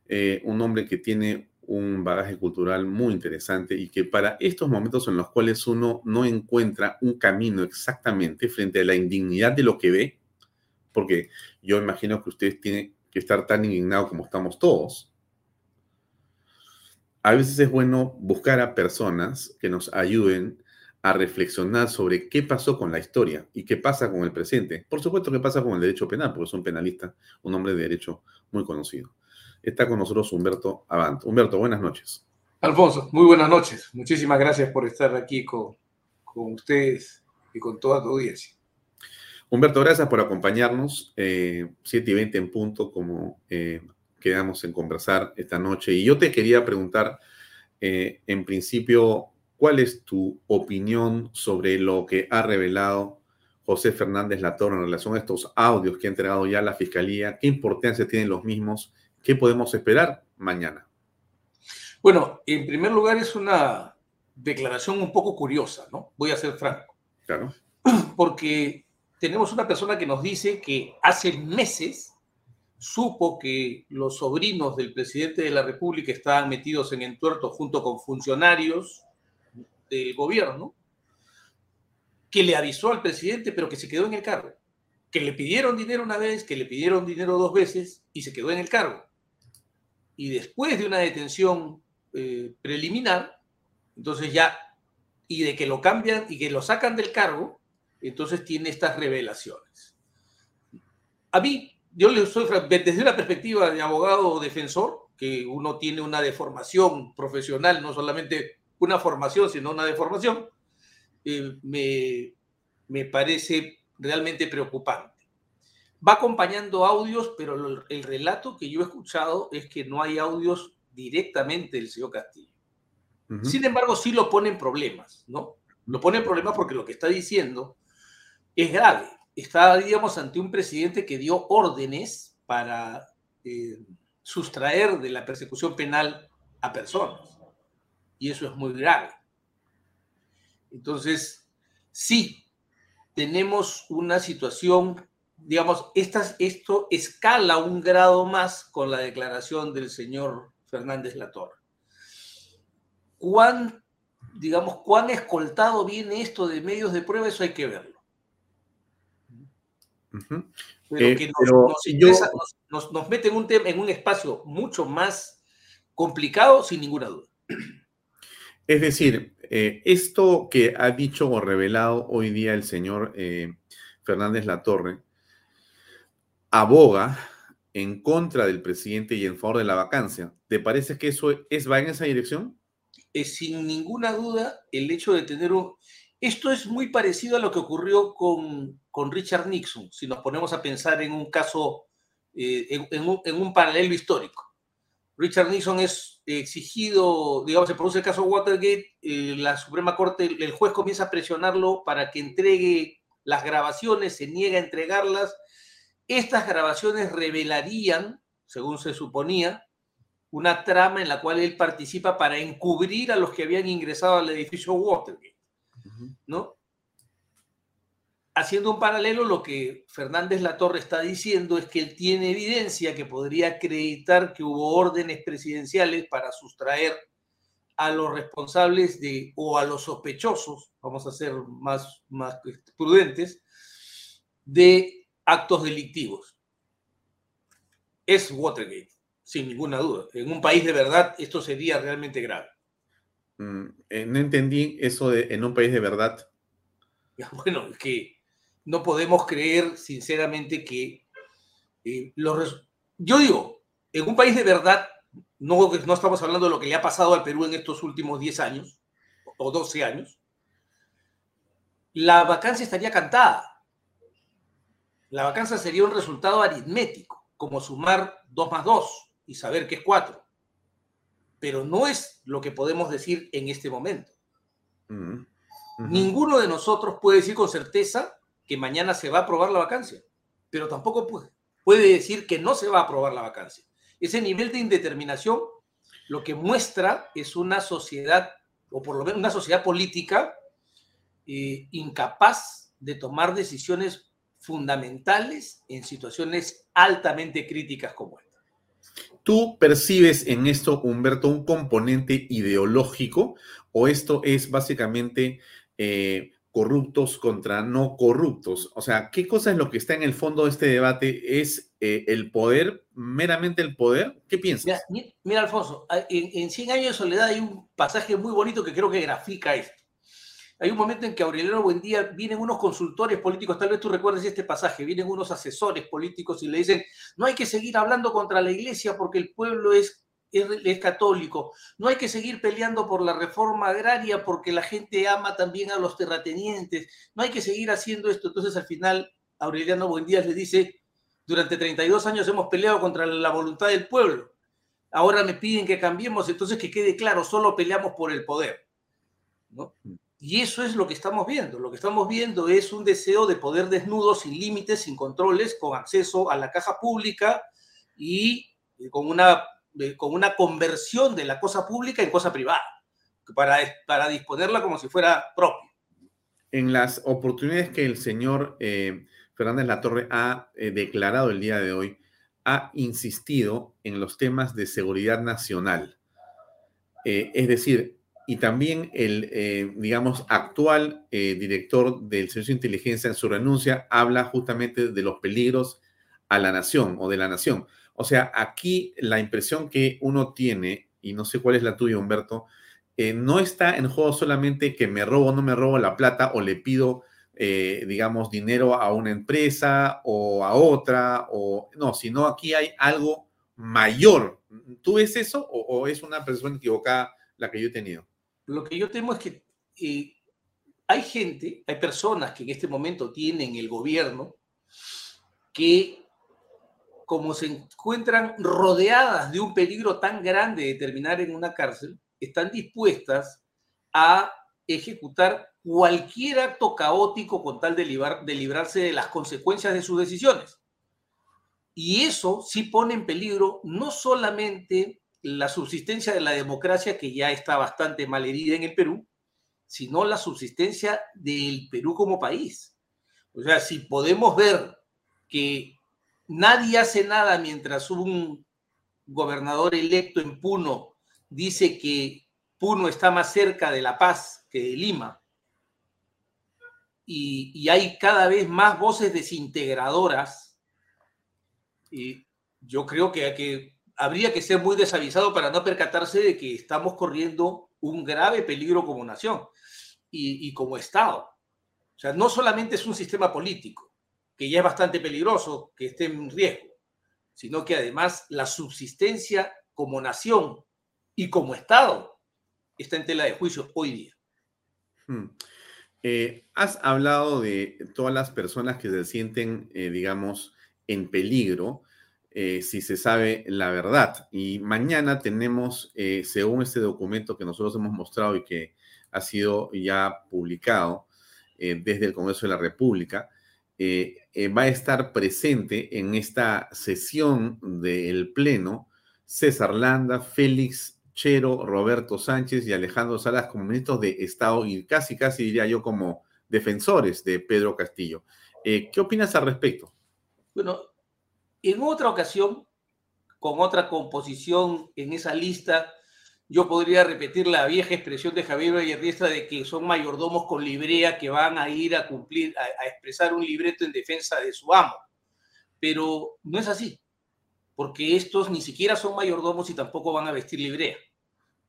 eh, un hombre que tiene un bagaje cultural muy interesante y que para estos momentos en los cuales uno no encuentra un camino exactamente frente a la indignidad de lo que ve, porque yo imagino que ustedes tienen que estar tan indignados como estamos todos. A veces es bueno buscar a personas que nos ayuden a reflexionar sobre qué pasó con la historia y qué pasa con el presente. Por supuesto que pasa con el derecho penal, porque es un penalista, un hombre de derecho muy conocido. Está con nosotros Humberto Avant. Humberto, buenas noches. Alfonso, muy buenas noches. Muchísimas gracias por estar aquí con, con ustedes y con toda tu audiencia. Humberto, gracias por acompañarnos. Eh, 7 y 20 en punto, como eh, quedamos en conversar esta noche. Y yo te quería preguntar, eh, en principio, ¿cuál es tu opinión sobre lo que ha revelado José Fernández Latorre en relación a estos audios que ha entregado ya la Fiscalía? ¿Qué importancia tienen los mismos? ¿Qué podemos esperar mañana? Bueno, en primer lugar es una declaración un poco curiosa, ¿no? Voy a ser franco. Claro. Porque tenemos una persona que nos dice que hace meses supo que los sobrinos del presidente de la República estaban metidos en entuerto junto con funcionarios del gobierno, que le avisó al presidente, pero que se quedó en el cargo, que le pidieron dinero una vez, que le pidieron dinero dos veces y se quedó en el cargo. Y después de una detención eh, preliminar, entonces ya, y de que lo cambian y que lo sacan del cargo, entonces tiene estas revelaciones. A mí, yo le soy, desde una perspectiva de abogado o defensor, que uno tiene una deformación profesional, no solamente una formación, sino una deformación, eh, me, me parece realmente preocupante. Va acompañando audios, pero el, el relato que yo he escuchado es que no hay audios directamente del señor Castillo. Sin embargo, sí lo pone en problemas, ¿no? Lo pone en problemas porque lo que está diciendo es grave. Está, digamos, ante un presidente que dio órdenes para eh, sustraer de la persecución penal a personas. Y eso es muy grave. Entonces, sí, tenemos una situación, digamos, esto escala un grado más con la declaración del señor Fernández Latorre. ¿Cuán, digamos, cuán escoltado viene esto de medios de prueba? Eso hay que verlo. Pero eh, que nos, mete en un, en un espacio mucho más complicado, sin ninguna duda. Es decir, eh, esto que ha dicho o revelado hoy día el señor eh, Fernández Latorre aboga en contra del presidente y en favor de la vacancia. ¿Te parece que eso es, va en esa dirección? Es sin ninguna duda el hecho de tener un... Esto es muy parecido a lo que ocurrió con, con Richard Nixon, si nos ponemos a pensar en un caso, eh, en, un, en, un, paralelo histórico. Richard Nixon es exigido, digamos, se produce el caso Watergate, eh, la Suprema Corte, el juez comienza a presionarlo para que entregue las grabaciones, se niega a entregarlas, estas grabaciones revelarían, según se suponía, una trama en la cual él participa para encubrir a los que habían ingresado al edificio Watergate, ¿no? Haciendo un paralelo, lo que Fernández Latorre está diciendo es que él tiene evidencia que podría acreditar que hubo órdenes presidenciales para sustraer a los responsables de, o a los sospechosos, vamos a ser más, más prudentes, de actos delictivos. Es Watergate, sin ninguna duda. En un país de verdad esto sería realmente grave. Mm, eh, no entendí eso de en un país de verdad. Bueno, es que no podemos creer sinceramente que eh, los... Yo digo, en un país de verdad, no, no estamos hablando de lo que le ha pasado al Perú en estos últimos 10 años o 12 años, la vacancia estaría cantada la vacancia sería un resultado aritmético, como sumar 2 más 2 y saber que es 4. Pero no es lo que podemos decir en este momento. Ninguno de nosotros puede decir con certeza que mañana se va a aprobar la vacancia, pero tampoco puede, decir que no se va a aprobar la vacancia. Ese nivel de indeterminación lo que muestra es una sociedad, o por lo menos una sociedad política, eh, incapaz de tomar decisiones fundamentales en situaciones altamente críticas como esta. ¿Tú percibes en esto, Humberto, un componente ideológico o esto es básicamente eh, corruptos contra no corruptos? O sea, ¿qué cosa es lo que está en el fondo de este debate? ¿Es eh, el poder, meramente el poder? ¿Qué piensas? Mira, Alfonso, en, en 100 años de soledad hay un pasaje muy bonito que creo que grafica esto. hay un momento en que Aureliano Buendía vienen unos consultores políticos, tal vez tú recuerdes este pasaje, vienen unos asesores políticos y le dicen, no hay que seguir hablando contra la iglesia porque el pueblo es, es, católico, no hay que seguir peleando por la reforma agraria porque la gente ama también a los terratenientes, no hay que seguir haciendo esto. Entonces al final Aureliano Buendía le dice, durante 32 años hemos peleado contra la voluntad del pueblo, ahora me piden que cambiemos, entonces que quede claro, solo peleamos por el poder. ¿no? Y eso es lo que estamos viendo. Lo que estamos viendo es un deseo de poder desnudo, sin límites, sin controles, con acceso a la caja pública y con una, con una conversión de la cosa pública en cosa privada, para, para disponerla como si fuera propia. En las oportunidades que el señor eh, Fernández Latorre ha eh, declarado el día de hoy, ha insistido en los temas de seguridad nacional. Eh, es decir, y también el, eh, digamos, actual eh, director del Servicio de Inteligencia en su renuncia habla justamente de los peligros a la nación o de la nación. O sea, aquí la impresión que uno tiene, y no sé cuál es la tuya, Humberto, eh, no está en juego solamente que me robo o no me robo la plata o le pido, digamos, dinero a una empresa o a otra, o no, sino aquí hay algo mayor. ¿Tú ves eso o, o es una persona equivocada la que yo he tenido? Lo que yo temo es que eh, hay gente, hay personas que en este momento tienen el gobierno que como se encuentran rodeadas de un peligro tan grande de terminar en una cárcel, están dispuestas a ejecutar cualquier acto caótico con tal de, de librarse de las consecuencias de sus decisiones. Y eso sí pone en peligro no solamente la subsistencia de la democracia, que ya está bastante mal herida en el Perú, sino la subsistencia del Perú como país. O sea, si podemos ver que nadie hace nada mientras un gobernador electo en Puno dice que Puno está más cerca de La Paz que de Lima, y, hay cada vez más voces desintegradoras, y yo creo que habría que ser muy desavisado para no percatarse de que estamos corriendo un grave peligro como nación y, como Estado. O sea, no solamente es un sistema político, que ya es bastante peligroso, que esté en riesgo, sino que además la subsistencia como nación y como Estado está en tela de juicio hoy día. Hmm. Eh, has hablado de todas las personas que se sienten, eh, digamos, en peligro eh, si se sabe la verdad. Y mañana tenemos, según este documento que nosotros hemos mostrado y que ha sido ya publicado desde el Congreso de la República, va a estar presente en esta sesión del Pleno César Landa, Félix Chero, Roberto Sánchez y Alejandro Salas como ministros de Estado y casi, casi diría yo como defensores de Pedro Castillo. ¿Qué opinas al respecto? Bueno, en otra ocasión, con otra composición en esa lista, yo podría repetir la vieja expresión de Javier Vallerriestra de que son mayordomos con librea que van a ir a cumplir, a, expresar un libreto en defensa de su amo. Pero no es así, porque estos ni siquiera son mayordomos y tampoco van a vestir librea.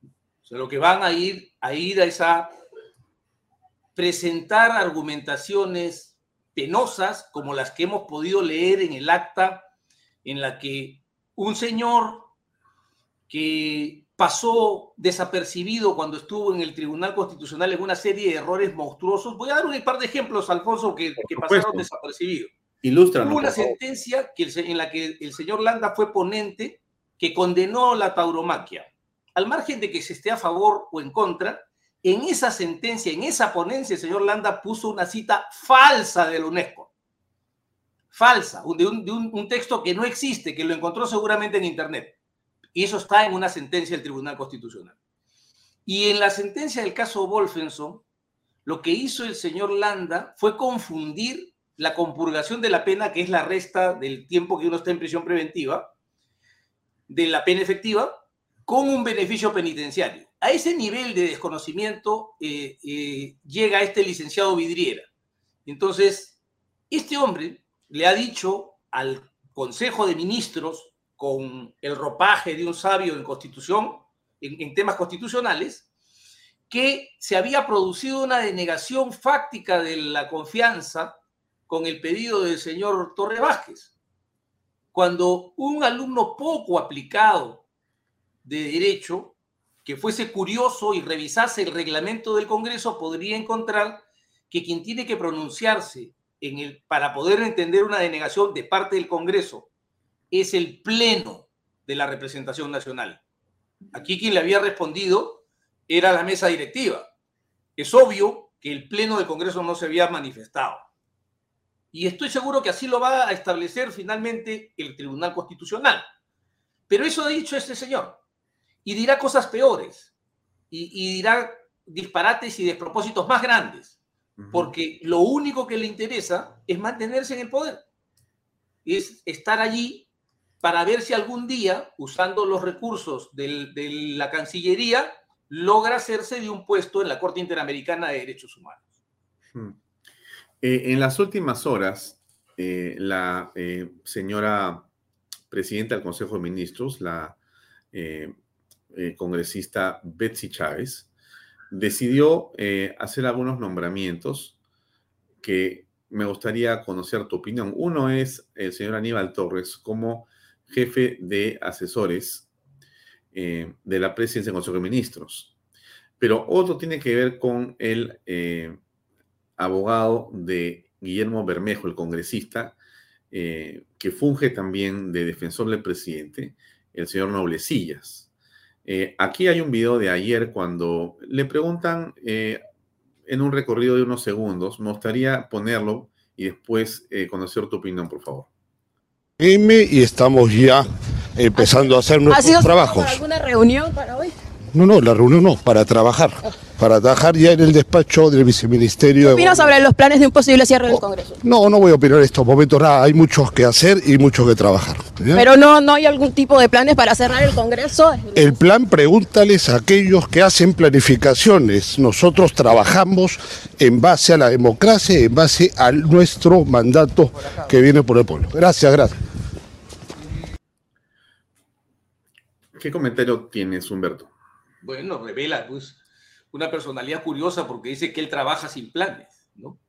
O sea, lo que van a ir a ir a esa presentar argumentaciones penosas como las que hemos podido leer en el acta en la que un señor que pasó desapercibido cuando estuvo en el Tribunal Constitucional en una serie de errores monstruosos. Voy a dar un par de ejemplos, Alfonso, que, pasaron desapercibidos. Ilustra. Hubo una sentencia que en la que el señor Landa fue ponente que condenó la tauromaquia. Al margen de que se esté a favor o en contra, en esa sentencia, en esa ponencia, el señor Landa puso una cita falsa de la UNESCO falsa, de, un, texto que no existe, que lo encontró seguramente en Internet. Y eso está en una sentencia del Tribunal Constitucional. Y en la sentencia del caso Wolfenson, lo que hizo el señor Landa fue confundir la compurgación de la pena, que es la resta del tiempo que uno está en prisión preventiva, de la pena efectiva, con un beneficio penitenciario. A ese nivel de desconocimiento eh, eh, llega este licenciado Vidriera. Entonces, este hombre le ha dicho al Consejo de Ministros, con el ropaje de un sabio en constitución, en, temas constitucionales, que se había producido una denegación fáctica de la confianza con el pedido del señor Torre Vázquez. Cuando un alumno poco aplicado de derecho, que fuese curioso y revisase el reglamento del Congreso, podría encontrar que quien tiene que pronunciarse para poder entender una denegación de parte del Congreso es el Pleno de la representación nacional. Aquí quien le había respondido era la mesa directiva. Es obvio que el Pleno del Congreso no se había manifestado. Y estoy seguro que así lo va a establecer finalmente el Tribunal Constitucional. Pero eso ha dicho este señor. Y dirá cosas peores. Y, y dirá disparates y despropósitos más grandes. Porque lo único que le interesa es mantenerse en el poder. Es estar allí para ver si algún día, usando los recursos de la Cancillería, logra hacerse de un puesto en la Corte Interamericana de Derechos Humanos. Hmm. Eh, en las últimas horas, eh, la eh, señora presidenta del Consejo de Ministros, la congresista Betsy Chávez, decidió hacer algunos nombramientos que me gustaría conocer tu opinión. Uno es el señor Aníbal Torres como jefe de asesores eh, de la presidencia del Consejo de Ministros. Pero otro tiene que ver con el eh, abogado de Guillermo Bermejo, el congresista, eh, que funge también de defensor del presidente, el señor Noblecillas. aquí hay un video de ayer cuando le preguntan en un recorrido de unos segundos, me gustaría ponerlo y después conocer tu opinión, por favor. M y estamos ya empezando a hacer nuestros trabajos. ¿Alguna reunión para hoy? No, no, la reunión no, para trabajar. Para trabajar ya en el despacho del viceministerio. ¿Qué opinas sobre los planes de un posible cierre del Congreso? No, no voy a opinar en estos momentos nada. Hay muchos que hacer y muchos que trabajar. Pero no, no hay algún tipo de planes para cerrar el Congreso. El plan, pregúntales a aquellos que hacen planificaciones. Nosotros trabajamos en base a la democracia, en base a nuestro mandato que viene por el pueblo. Gracias, gracias. ¿Qué comentario tienes, Humberto? Bueno, revela pues una personalidad curiosa porque dice que él trabaja sin planes, ¿no?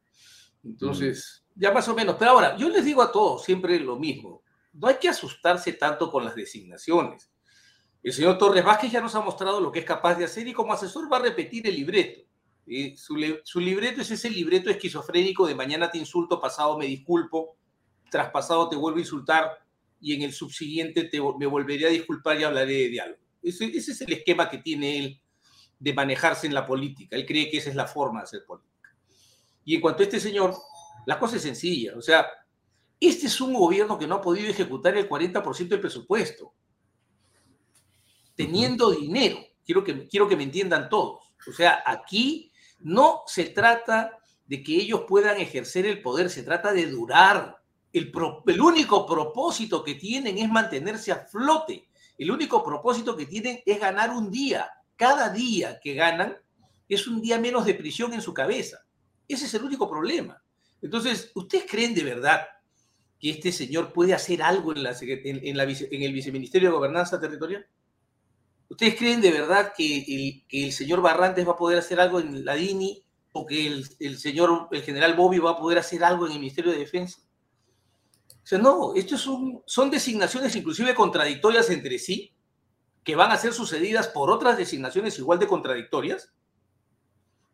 Entonces, mm. ya más o menos. Pero ahora, yo les digo a todos siempre lo mismo. No hay que asustarse tanto con las designaciones. El señor Torres Vázquez ya nos ha mostrado lo que es capaz de hacer y como asesor va a repetir el libreto. Su, su, libreto es ese libreto esquizofrénico de mañana te insulto, pasado me disculpo, traspasado te vuelvo a insultar, y en el subsiguiente te, me volveré a disculpar y hablaré de diálogo. Ese, ese, es el esquema que tiene él de manejarse en la política. Él cree que esa es la forma de hacer política. Y en cuanto a este señor, la cosa es sencilla. O sea, este es un gobierno que no ha podido ejecutar el 40% del presupuesto, teniendo dinero. Quiero que, quiero que me entiendan todos. O sea, aquí no se trata de que ellos puedan ejercer el poder, se trata de durar el, único propósito que tienen es mantenerse a flote. El único propósito que tienen es ganar un día. Cada día que ganan es un día menos de prisión en su cabeza. Ese es el único problema. Entonces, ¿ustedes creen de verdad que este señor puede hacer algo en, la, en, el viceministerio de Gobernanza Territorial? ¿Ustedes creen de verdad que el, señor Barrantes va a poder hacer algo en la DINI o que el, el señor, el general Bobby va a poder hacer algo en el Ministerio de Defensa? O sea, no, estos son, son designaciones inclusive contradictorias entre sí, que van a ser sucedidas por otras designaciones igual de contradictorias,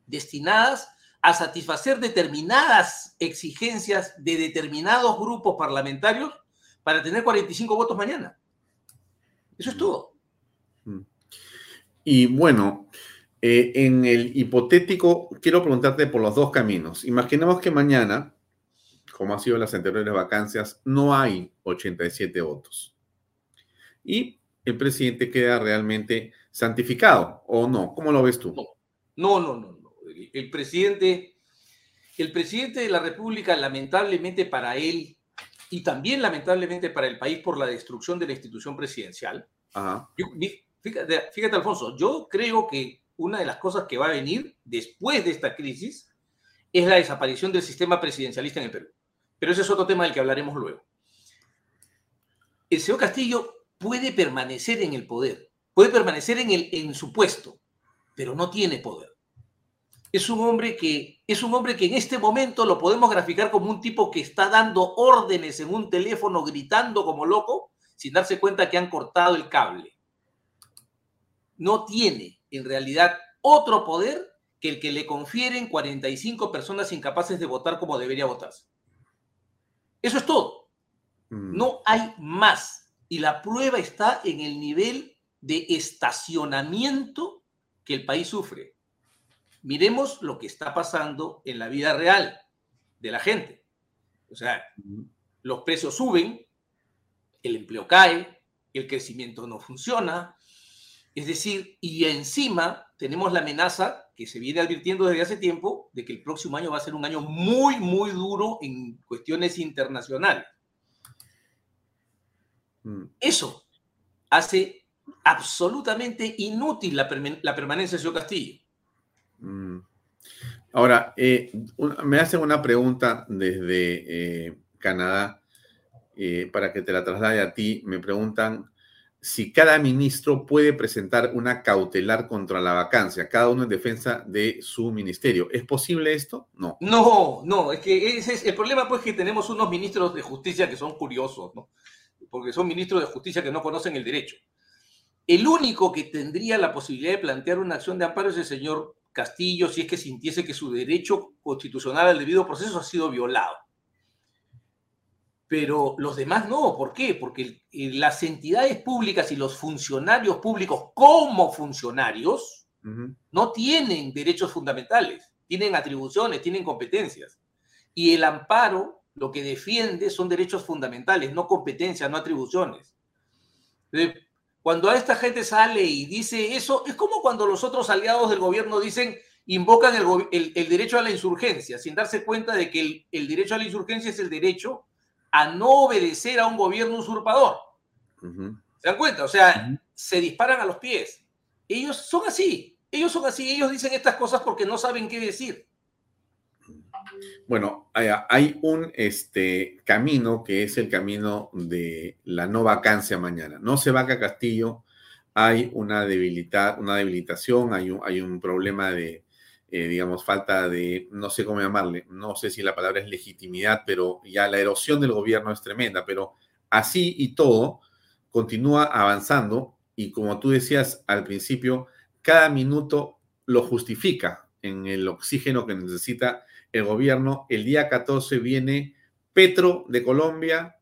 destinadas a satisfacer determinadas exigencias de determinados grupos parlamentarios para tener 45 votos mañana. Eso es todo. Mm. Y bueno, eh, en el hipotético, quiero preguntarte por los dos caminos. Imaginemos que mañana como ha sido las anteriores vacancias, no hay 87 votos. Y el presidente queda realmente santificado, ¿o no? ¿Cómo lo ves tú? No, no, no, no. El, presidente, el presidente de la República, lamentablemente para él y también lamentablemente para el país por la destrucción de la institución presidencial. fíjate, fíjate, Alfonso, yo creo que una de las cosas que va a venir después de esta crisis es la desaparición del sistema presidencialista en el Perú. Pero ese es otro tema del que hablaremos luego. El señor Castillo puede permanecer en el poder, puede permanecer en, el, en su puesto, pero no tiene poder. Es un hombre que es un hombre que en este momento lo podemos graficar como un tipo que está dando órdenes en un teléfono gritando como loco sin darse cuenta que han cortado el cable. No tiene en realidad otro poder que el que le confieren 45 personas incapaces de votar como debería votarse. Eso es todo. Mm. No hay más. Y la prueba está en el nivel de estacionamiento que el país sufre. Miremos lo que está pasando en la vida real de la gente. O sea, los precios suben, el empleo cae, el crecimiento no funciona. Es decir, y encima tenemos la amenaza que se viene advirtiendo desde hace tiempo de que el próximo año va a ser un año muy, muy duro en cuestiones internacionales. Mm. Eso hace absolutamente inútil la, la permanencia de señor Castillo. Mm. Ahora, eh, me hacen una pregunta desde eh, Canadá eh, para que te la traslade a ti. Me preguntan si cada ministro puede presentar una cautelar contra la vacancia, cada uno en defensa de su ministerio. ¿Es posible esto? No. No, no, es que ese es el problema pues que tenemos unos ministros de justicia que son curiosos, ¿no? Porque son ministros de justicia que no conocen el derecho. El único que tendría la posibilidad de plantear una acción de amparo es el señor Castillo si es que sintiese que su derecho constitucional al debido proceso ha sido violado. Pero los demás no, ¿por qué? Porque las entidades públicas y los funcionarios públicos como funcionarios no tienen derechos fundamentales, tienen atribuciones, tienen competencias. Y el amparo lo que defiende son derechos fundamentales, no competencias, no atribuciones. Cuando a esta gente sale y dice eso, es como cuando los otros aliados del gobierno dicen, invocan el, derecho a la insurgencia, sin darse cuenta de que el, derecho a la insurgencia es el derecho a no obedecer a un gobierno usurpador. ¿Se dan cuenta? O sea, se disparan a los pies. Ellos son así, ellos son así, ellos dicen estas cosas porque no saben qué decir. Bueno, hay un este, camino que es el camino de la no vacancia mañana. No se vaca Castillo, hay una una debilitación, hay un, hay un problema de, eh, digamos, falta de, no sé cómo llamarle, no sé si la palabra es legitimidad, pero ya la erosión del gobierno es tremenda, pero así y todo continúa avanzando y como tú decías al principio, cada minuto lo justifica en el oxígeno que necesita el gobierno. El día 14 viene Petro de Colombia,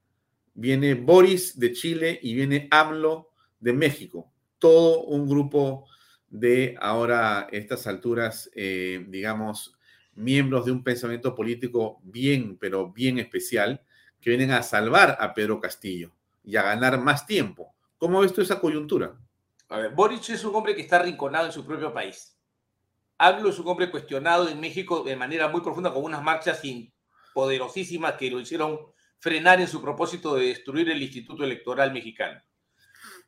viene Boris de Chile y viene AMLO de México. Todo un grupo de ahora, estas alturas, eh, digamos, miembros de un pensamiento político bien, pero bien especial, que vienen a salvar a Pedro Castillo y a ganar más tiempo. ¿Cómo ves tú esa coyuntura? A ver, es un hombre que está arrinconado en su propio país. Hablo es un hombre cuestionado en México de manera muy profunda con unas marchas poderosísimas que lo hicieron frenar en su propósito de destruir el Instituto Electoral mexicano.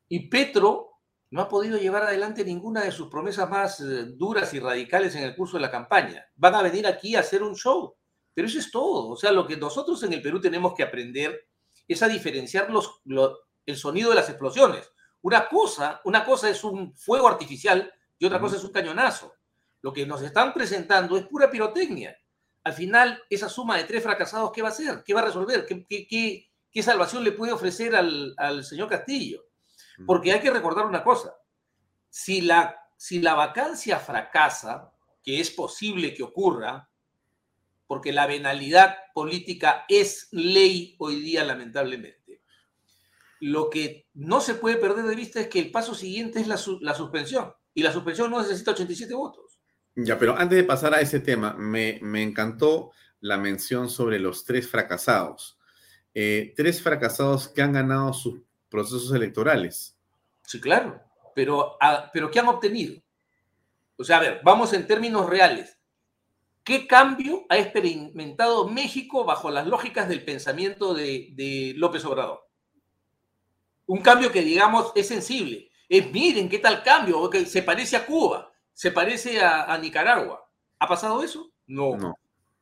Y Petro no ha podido llevar adelante ninguna de sus promesas más eh, duras y radicales en el curso de la campaña. Van a venir aquí a hacer un show, pero eso es todo. O sea, lo que nosotros en el Perú tenemos que aprender es a diferenciar los, el sonido de las explosiones. Una cosa, una cosa es un fuego artificial y otra cosa es un cañonazo. Lo que nos están presentando es pura pirotecnia. Al final, esa suma de tres fracasados, ¿qué va a hacer? ¿Qué va a resolver? ¿Qué, qué, salvación le puede ofrecer al, señor Castillo? Porque hay que recordar una cosa. Si la, si la vacancia fracasa, que es posible que ocurra, porque la venalidad política es ley hoy día, lamentablemente. Lo que no se puede perder de vista es que el paso siguiente es la, la suspensión. Y la suspensión no necesita 87 votos. Ya, pero antes de pasar a ese tema, me, encantó la mención sobre los tres fracasados. Eh, tres fracasados que han ganado sus procesos electorales. Sí, claro, pero, ah, pero ¿qué han obtenido? O sea, a ver, vamos en términos reales. ¿Qué cambio ha experimentado México bajo las lógicas del pensamiento de, López Obrador? Un cambio que, digamos, es sensible. Es, miren, ¿qué tal cambio? Que se parece a Cuba se parece a, Nicaragua. ¿Ha pasado eso? No.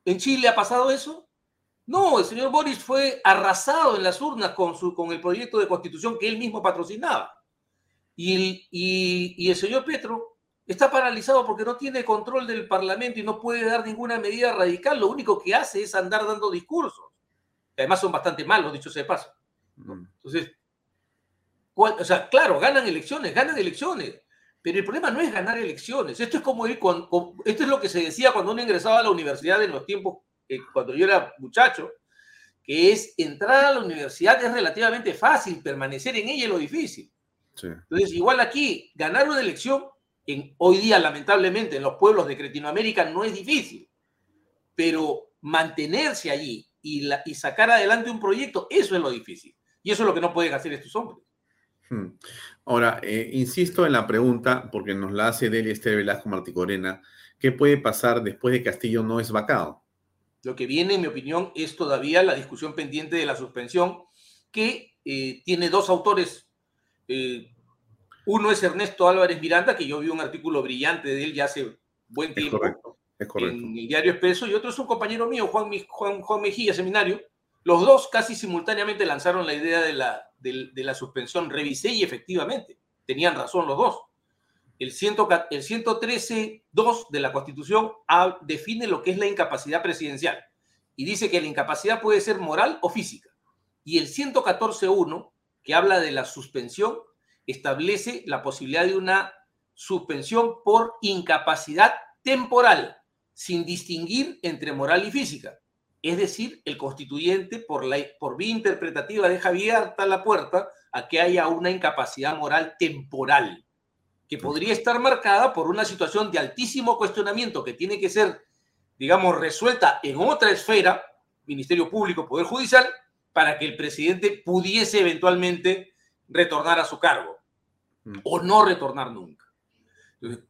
¿En Chile ha pasado eso? No, el señor Boris fue arrasado en las urnas con, su, con el proyecto de constitución que él mismo patrocinaba. Y el, y, el señor Petro está paralizado porque no tiene control del Parlamento y no puede dar ninguna medida radical. Lo único que hace es andar dando discursos. Que además son bastante malos, dicho sea de paso. Mm. Entonces, o sea, claro, ganan elecciones, ganan elecciones. Pero el problema no es ganar elecciones. Esto es como ir con, esto es lo que se decía cuando uno ingresaba a la universidad en los tiempos, eh, cuando yo era muchacho, que es entrar a la universidad es relativamente fácil, permanecer en ella es lo difícil. Entonces, igual aquí, ganar una elección en, hoy día, lamentablemente, en los pueblos de Cretinoamérica no es difícil, pero mantenerse allí y, la, y sacar adelante un proyecto, eso es lo difícil. Y eso es lo que no pueden hacer estos hombres. Hmm. Ahora, eh, insisto en la pregunta, porque nos la hace Delia Esther Velasco Marticorena, ¿qué puede pasar después de Castillo no es vacado? Lo que viene, en mi opinión, es todavía la discusión pendiente de la suspensión, que eh, tiene dos autores. Eh, uno es Ernesto Álvarez Miranda, que yo vi un artículo brillante de él ya hace buen tiempo en el diario Expreso, y otro es un compañero mío, Juan, Juan, Juan Mejía, seminario. Los dos casi simultáneamente lanzaron la idea de la, de, la suspensión. Revisé y efectivamente tenían razón los dos. El, el 113.2 de la Constitución define lo que es la incapacidad presidencial y dice que la incapacidad puede ser moral o física. Y el 114.1, que habla de la suspensión, establece la posibilidad de una suspensión por incapacidad temporal, sin distinguir entre moral y física. Es decir, el constituyente, por, la, por vía interpretativa, deja abierta la puerta a que haya una incapacidad moral temporal, que podría estar marcada por una situación de altísimo cuestionamiento que tiene que ser, digamos, resuelta en otra esfera, Ministerio Público, Poder Judicial, para que el presidente pudiese eventualmente retornar a su cargo mm. o no retornar nunca.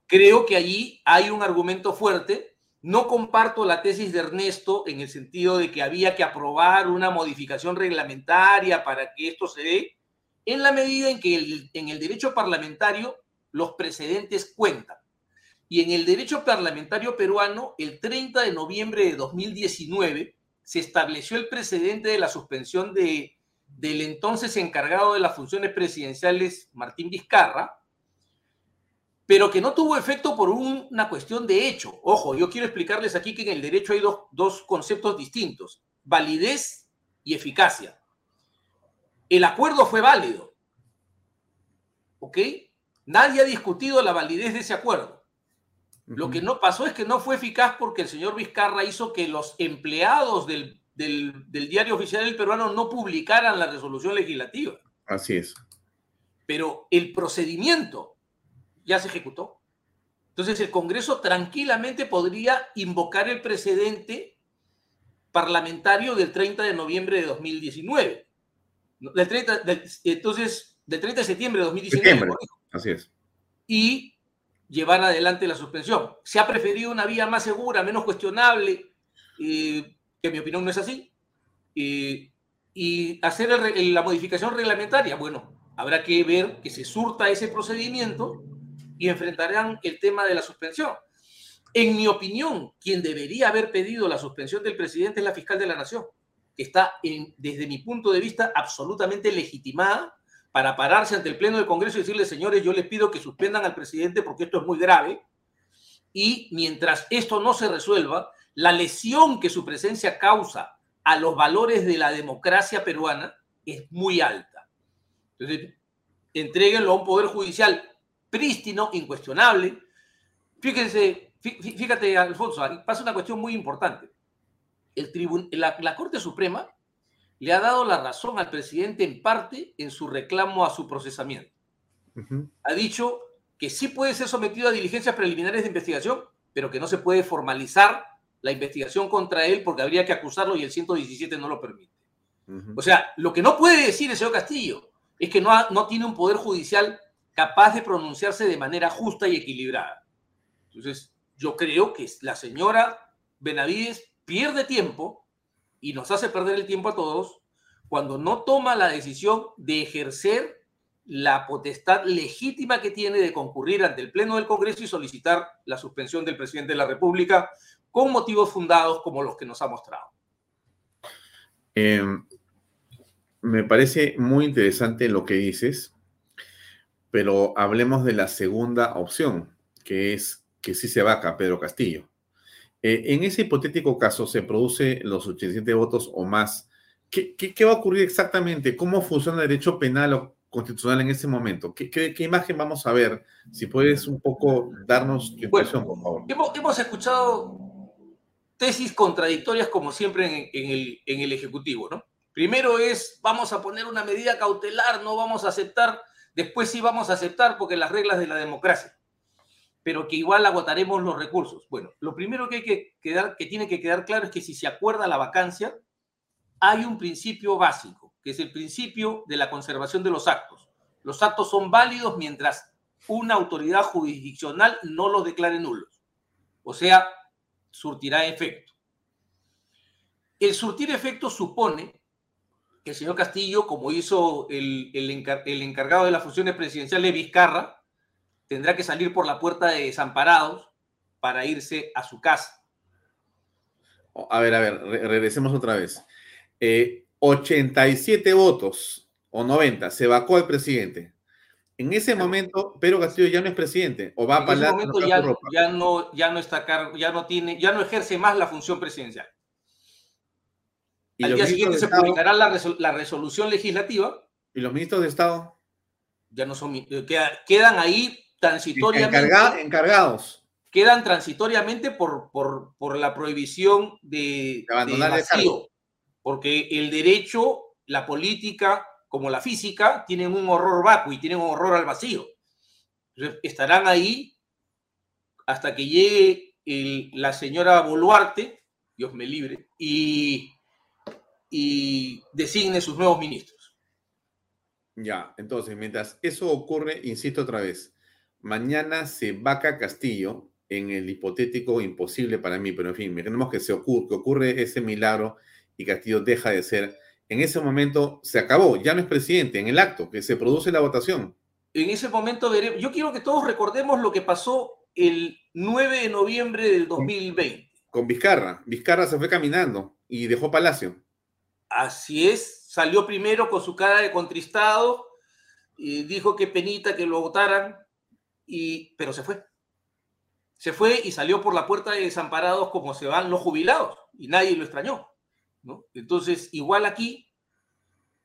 creo que allí hay un argumento fuerte no comparto la tesis de Ernesto en el sentido de que había que aprobar una modificación reglamentaria para que esto se dé, en la medida en que en el derecho parlamentario los precedentes cuentan. Y en el derecho parlamentario peruano, el 30 de noviembre de 2019, se estableció el precedente de la suspensión de, del entonces encargado de las funciones presidenciales, Martín Vizcarra, pero que no tuvo efecto por una cuestión de hecho. Ojo, yo quiero explicarles aquí que en el derecho hay dos, conceptos distintos, validez y eficacia. El acuerdo fue válido, ¿ok? Nadie ha discutido la validez de ese acuerdo. Lo que no pasó es que no fue eficaz porque el señor Vizcarra hizo que los empleados del, del, diario oficial del peruano no publicaran la resolución legislativa. Así es. Pero el procedimiento ya se ejecutó. Entonces el Congreso tranquilamente podría invocar el precedente parlamentario del 30 de noviembre de 2019. Del 30, entonces, del 30 de septiembre de 2019. así es. Y llevar adelante la suspensión. Se ha preferido una vía más segura, menos cuestionable, eh, que en mi opinión no es así, eh, y hacer la modificación reglamentaria. Bueno, habrá que ver que se surta ese procedimiento y enfrentarán el tema de la suspensión. En mi opinión, quien debería haber pedido la suspensión del presidente es la fiscal de la Nación, que está, desde mi punto de vista, absolutamente legitimada para pararse ante el Pleno del Congreso y decirle, señores, yo les pido que suspendan al presidente porque esto es muy grave. Y mientras esto no se resuelva, la lesión que su presencia causa a los valores de la democracia peruana es muy alta. Entonces, entreguenlo a un poder judicial prístino, incuestionable. Fíjense, fíjate, Alfonso, pasa una cuestión muy importante. El la, Corte Suprema le ha dado la razón al presidente en parte en su reclamo a su procesamiento. Ha dicho que sí puede ser sometido a diligencias preliminares de investigación, pero que no se puede formalizar la investigación contra él porque habría que acusarlo y el 117 no lo permite. O sea, lo que no puede decir el señor Castillo es que no, no tiene un poder judicial capaz de pronunciarse de manera justa y equilibrada. Entonces, yo creo que la señora Benavides pierde tiempo y nos hace perder el tiempo a todos cuando no toma la decisión de ejercer la potestad legítima que tiene de concurrir ante el Pleno del Congreso y solicitar la suspensión del presidente de la República con motivos fundados como los que nos ha mostrado. Em, me parece muy interesante lo que dices pero hablemos de la segunda opción, que es que sí se vaca Pedro Castillo. Eh, en ese hipotético caso se produce los 87 votos o más. ¿Qué, qué, va a ocurrir exactamente? ¿Cómo funciona el derecho penal o constitucional en ese momento? ¿Qué, qué imagen vamos a ver? Si puedes un poco darnos tu impresión, por favor. Hemos, hemos, escuchado tesis contradictorias, como siempre, en, en, el, en el Ejecutivo, ¿no? Primero es, vamos a poner una medida cautelar, no vamos a aceptar, después sí vamos a aceptar porque las reglas de la democracia pero que igual agotaremos los recursos. Bueno, lo primero que, hay que, quedar, que tiene que quedar claro es que si se acuerda la vacancia, hay un principio básico, que es el principio de la conservación de los actos. Los actos son válidos mientras una autoridad jurisdiccional no los declare nulos. O sea, surtirá efecto. El surtir efecto supone que el señor Castillo, como hizo el, el, el encargado de las funciones presidenciales Vizcarra, tendrá que salir por la puerta de desamparados para irse a su casa. A ver, a ver, regresemos otra vez. 87 eh, votos o 90, se vacó el presidente. En ese momento, Pedro Castillo ya no es presidente o va a En ese momento ya, ya, no, ya no está ya no tiene, ya no ejerce más la función presidencial. Al día siguiente se publicará la, la, resolución legislativa. ¿Y los ministros de Estado? Ya no son, eh, quedan ahí transitoriamente. encargados. Quedan transitoriamente por, por, por la prohibición de, abandonar el vacío, porque el derecho, la política, como la física, tienen un horror vacuo y tienen un horror al vacío. estarán ahí hasta que llegue la señora Boluarte, Dios me libre, y, y designe sus nuevos ministros. Ya, entonces, mientras eso ocurre, insisto otra vez, mañana se vaca Castillo en el hipotético imposible para mí, pero en fin, imaginemos que se ocurre, que ocurre ese milagro y Castillo deja de ser. En ese momento se acabó, ya no es presidente, en el acto, que se produce la votación. En ese momento veremos, yo quiero que todos recordemos lo que pasó el 9 de noviembre del 2020. Con Vizcarra, Vizcarra se fue caminando y dejó Palacio. Así es, salió primero con su cara de contristado, y dijo que penita que lo votaran, pero se fue. Se fue y salió por la puerta de desamparados como se van los jubilados y nadie lo extrañó. ¿no? Entonces, igual aquí,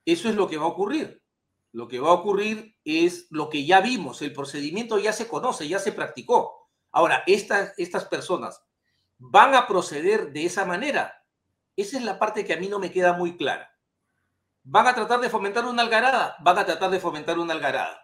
eso es lo que va a ocurrir. Lo que va a ocurrir es lo que ya vimos, el procedimiento ya se conoce, ya se practicó. Ahora, estas, estas personas van a proceder de esa manera. Esa es la parte que a mí no me queda muy clara. ¿Van a tratar de fomentar una algarada? Van a tratar de fomentar una algarada.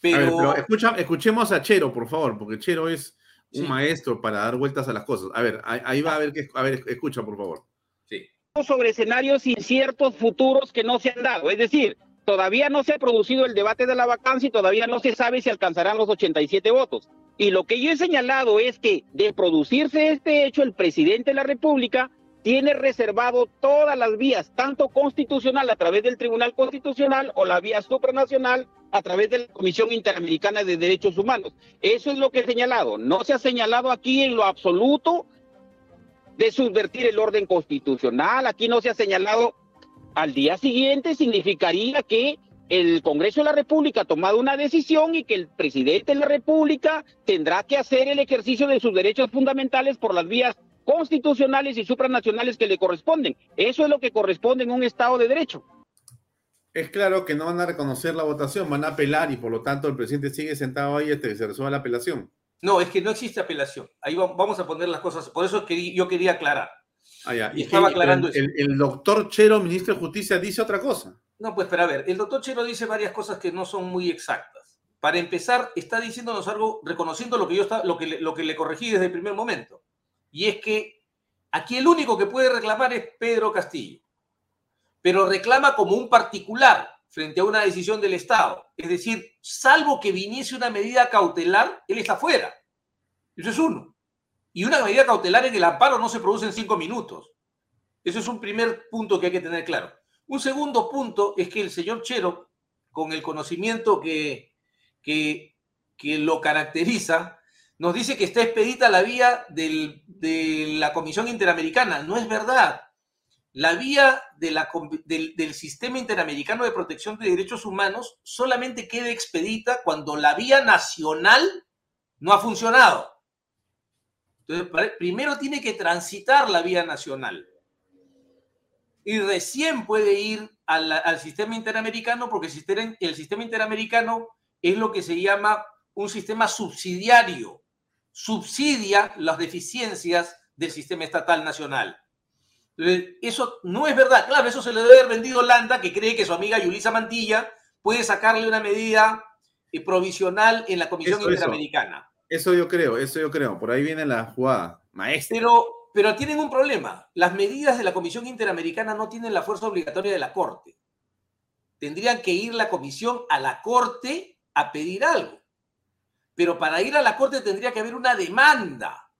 Pero, escuchemos a Chero, por favor, porque Chero es un maestro para dar vueltas a las cosas. A ver, ahí va a ver que, a ver, escucha, por favor. Sí. Sobre escenarios inciertos futuros que no se han dado, es decir, todavía no se ha producido el debate de la vacancia y todavía no se sabe si alcanzarán los 87 votos. Y lo que yo he señalado es que de producirse este hecho, el presidente de la República tiene reservado todas las vías, tanto constitucional a través del Tribunal Constitucional o la vía supranacional a través de la Comisión Interamericana de Derechos Humanos. Eso es lo que he señalado. No se ha señalado aquí en lo absoluto de subvertir el orden constitucional. Aquí no se ha señalado al día siguiente significaría que el Congreso de la República ha tomado una decisión y que el presidente de la República tendrá que hacer el ejercicio de sus derechos fundamentales por las vías constitucionales y supranacionales que le corresponden. Eso es lo que corresponde en un Estado de Derecho. Es claro que no van a reconocer la votación, van a apelar y por lo tanto el presidente sigue sentado ahí hasta que se resuelva la apelación. No, es que no existe apelación. Ahí vamos a poner las cosas. Por eso yo quería aclarar. Ah, y, estaba aclarando el, eso. El, doctor Chero, ministro de Justicia, dice otra cosa. No, pues, pero a ver, el doctor Chero dice varias cosas que no son muy exactas. Para empezar, está diciéndonos algo, reconociendo lo que yo está, lo que, lo que le corregí desde el primer momento y es que aquí el único que puede reclamar es Pedro Castillo, pero reclama como un particular frente a una decisión del Estado. Es decir, salvo que viniese una medida cautelar, él está fuera. Eso es uno. Y una medida cautelar en el amparo no se produce en cinco minutos. Eso es un primer punto que hay que tener claro. Un segundo punto es que el señor Chero, con el conocimiento que, que, que lo caracteriza, nos dice que está expedita la vía de la Comisión Interamericana. No es verdad. La vía del, Sistema Interamericano de Protección de Derechos Humanos solamente queda expedita cuando la vía nacional No ha funcionado. Entonces, primero tiene que transitar la vía nacional. Y recién puede ir al, sistema interamericano porque el sistema interamericano es lo que se llama un sistema subsidiario. Subsidia las deficiencias del sistema estatal nacional. Eso no es verdad. Claro, eso se le debe haber vendido a Landa, que cree que su amiga Yulisa Mantilla puede sacarle una medida eh, provisional en la Comisión Interamericana. Eso. yo creo, eso yo creo. Por ahí viene la jugada. Maestro. Pero, pero tienen un problema. Las medidas de la Comisión Interamericana no tienen la fuerza obligatoria de la Corte. Tendrían que ir la Comisión a la Corte a pedir algo. Pero para ir a la Corte tendría que haber una demanda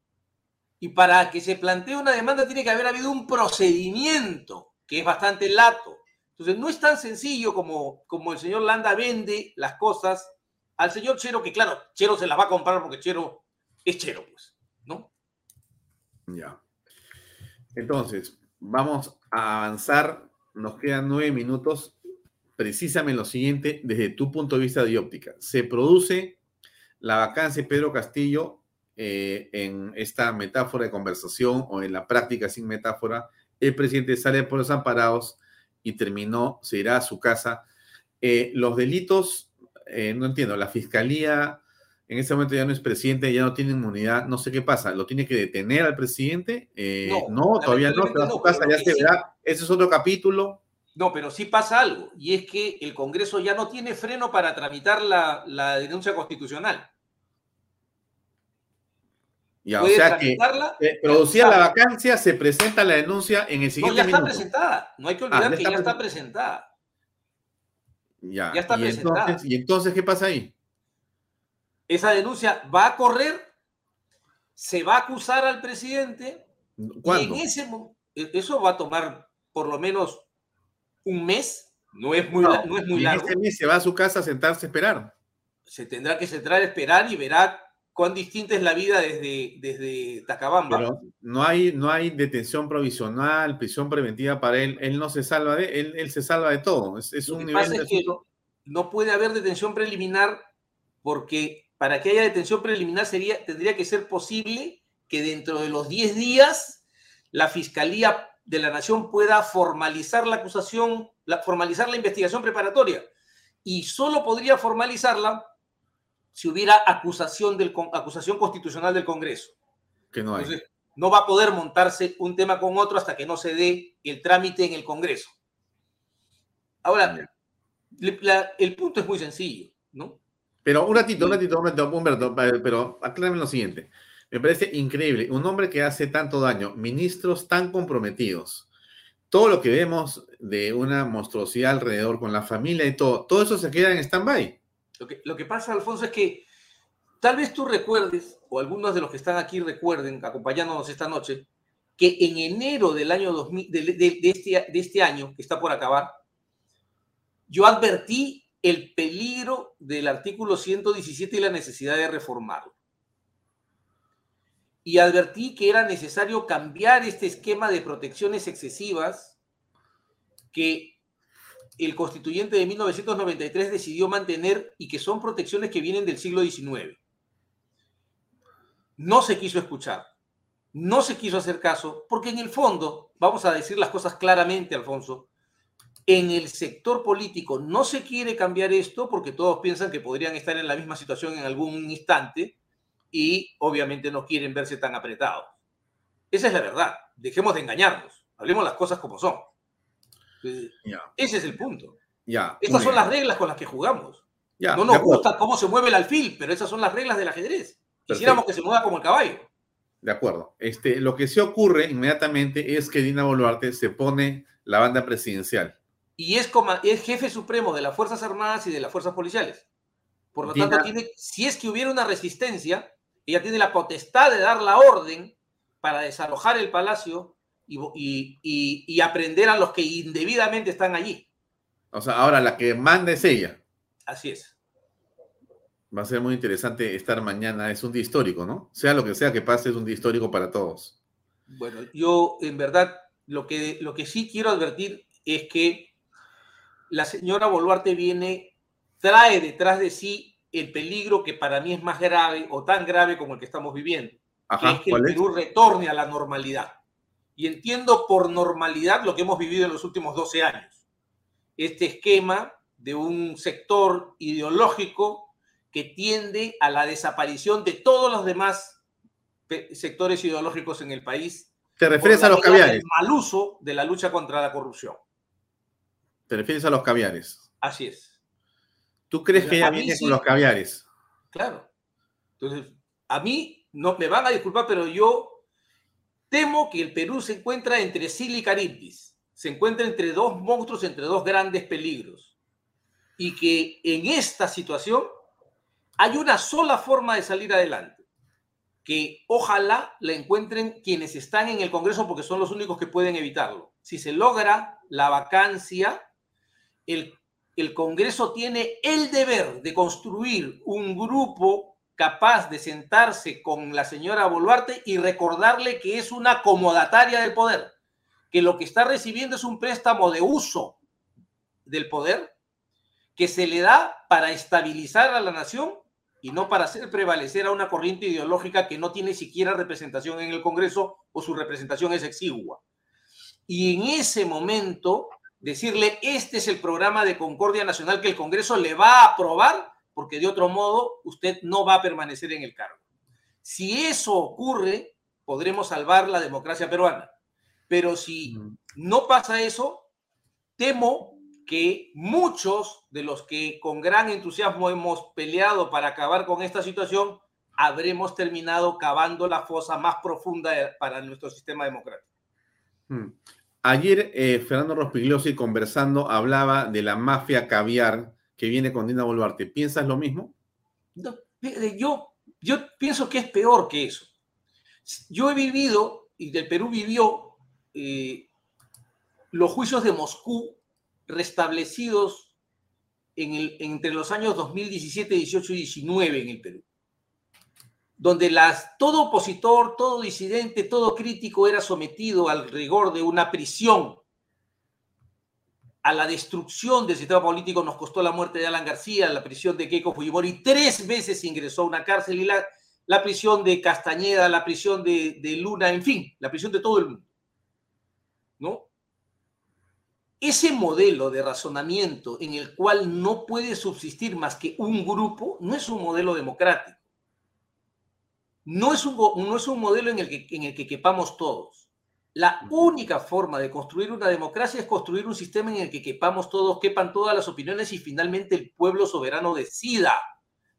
y para que se plantee una demanda tiene que haber habido un procedimiento que es bastante lato. Entonces, no es tan sencillo como, como el señor Landa vende las cosas al señor Chero, que claro, Chero se las va a comprar porque Chero es Chero, pues, ¿no? Ya. Entonces, vamos a avanzar. Nos quedan nueve minutos. Precisamente lo siguiente, desde tu punto de vista de óptica. Se produce la vacancia de Pedro Castillo eh, en esta metáfora de conversación o en la práctica sin metáfora, el presidente sale por los amparados y terminó, se irá a su casa. Eh, los delitos, eh, no entiendo, la fiscalía en este momento ya no es presidente, ya no tiene inmunidad, no sé qué pasa, ¿lo tiene que detener al presidente? no, todavía no, se va a su casa, ya se verá. Ese es otro capítulo. No, pero sí pasa algo, y es que el Congreso ya no tiene freno para tramitar la, la denuncia constitucional. Ya, o sea que producía la vacancia, se presenta la denuncia en el siguiente No, ya está presentada. No hay que ah, olvidar que ya está presentada. Ya. Ya está ¿Y presentada. Entonces, ¿Y entonces qué pasa ahí? Esa denuncia va a correr, se va a acusar al presidente. ¿Cuándo? Y en ese e, eso va a tomar por lo menos un mes. No es muy, no, es muy y largo. En ese mes se va a su casa a sentarse a esperar. Se tendrá que sentar a esperar y verá cuán distinta es la vida desde, desde Tacabamba. Pero no hay, no hay detención provisional, prisión preventiva para él. Él no se salva de, él, él se salva de todo. Es, es un nivel es que no puede haber detención preliminar porque para que haya detención preliminar sería, tendría que ser posible que dentro de los 10 días la Fiscalía de la Nación pueda formalizar la acusación, la, formalizar la investigación preparatoria. Y solo podría formalizarla si hubiera acusación, del, acusación constitucional del Congreso. Que no hay. Entonces, no va a poder montarse un tema con otro hasta que no se dé el trámite en el Congreso. Ahora, el punto es muy sencillo, ¿no? Pero un ratito, un ratito, un ratito, Humberto, pero aclárame lo siguiente. Me parece increíble, un hombre que hace tanto daño, ministros tan comprometidos, todo lo que vemos de una monstruosidad alrededor con la familia y todo, todo eso se queda en stand-by. Lo que, pasa, Alfonso, es que tal vez tú recuerdes, o algunos de los que están aquí recuerden, acompañándonos esta noche, que en enero del año 2000, de, este, de este año que está por acabar, yo advertí el peligro del artículo 117 y la necesidad de reformarlo. Y advertí que era necesario cambiar este esquema de protecciones excesivas que el constituyente de 1993 decidió mantener y que son protecciones que vienen del siglo XIX. No se quiso escuchar, no se quiso hacer caso, porque en el fondo, vamos a decir las cosas claramente, Alfonso, en el sector político no se quiere cambiar esto porque todos piensan que podrían estar en la misma situación en algún instante y obviamente no quieren verse tan apretados. Esa es la verdad. Dejemos de engañarnos. Hablemos las cosas como son. Ese es el punto. Ya, Estas son las reglas con las que jugamos. no nos gusta cómo se mueve el alfil, pero esas son las reglas del ajedrez. Quisiéramos que se mueva como el caballo. De acuerdo. Este, lo que se ocurre inmediatamente es que Dina Boluarte se pone la banda presidencial. Y es, como, es jefe supremo de las Fuerzas Armadas y de las Fuerzas Policiales. Por lo tanto, tiene, si es que hubiera una resistencia, ella tiene la potestad de dar la orden para desalojar el palacio y, aprender a los que indebidamente están allí. O sea, ahora la que manda es ella. Así es. Va a ser muy interesante estar mañana. Es un día histórico, ¿no? Sea lo que sea que pase, es un día histórico para todos. Bueno, yo en verdad lo que, lo que sí quiero advertir es que la señora Boluarte viene, trae detrás de sí el peligro que para mí es más grave o tan grave como el que estamos viviendo, Ajá, que es que el. Perú retorne a la normalidad. Y entiendo por normalidad lo que hemos vivido en los últimos 12 años. Este esquema de un sector ideológico que tiende a la desaparición de todos los demás sectores ideológicos en el país. ¿Te refieres a los caviares? mal uso de la lucha contra la corrupción. Te refieres a los caviares. Así es. ¿Tú crees que A ella mí viene sí. con los caviares? Claro. Entonces, a mí no me van a disculpar, pero yo temo que el Perú se encuentra entre Sila y Caribdis. Se encuentra entre dos monstruos, entre dos grandes peligros. Y que en esta situación hay una sola forma de salir adelante. Que ojalá la encuentren quienes están en el Congreso porque son los únicos que pueden evitarlo. Si se logra la vacancia, el Congreso tiene el deber de construir un grupo capaz de sentarse con la señora Boluarte y recordarle que es una acomodataria del poder, que lo que está recibiendo es un préstamo de uso del poder que se le da para estabilizar a la nación y no para hacer prevalecer a una corriente ideológica que no tiene siquiera representación en el Congreso o su representación es exigua. Y en ese momento decirle, este es el programa de Concordia Nacional que el Congreso le va a aprobar, porque de otro modo usted no va a permanecer en el cargo. Si eso ocurre, podremos salvar la democracia peruana. Pero si no pasa eso, temo que muchos de los que con gran entusiasmo hemos peleado para acabar con esta situación, habremos terminado cavando la fosa más profunda para nuestro sistema democrático. Hmm. Ayer eh, Fernando Rospigliosi conversando hablaba de la mafia caviar que viene con Dina Boluarte. ¿Piensas lo mismo? No, yo, yo pienso que es peor que eso. Yo he vivido, y del Perú vivió, eh, los juicios de Moscú restablecidos en el, entre los años 2017, 18 y 19 en el Perú, donde todo opositor, todo disidente, todo crítico era sometido al rigor de una prisión, a la destrucción del sistema político nos costó la muerte de Alan García, la prisión de Keiko Fujimori, tres veces ingresó a una cárcel y la, la prisión de Castañeda, la prisión de, de Luna, en fin, la prisión de todo el mundo. ¿No? ese modelo de razonamiento en el cual no puede subsistir más que un grupo, no es un modelo democrático. No es un, no es un modelo en el, que, en el que quepamos todos. La única forma de construir una democracia es construir un sistema en el que quepamos todos, quepan todas las opiniones y finalmente el pueblo soberano decida,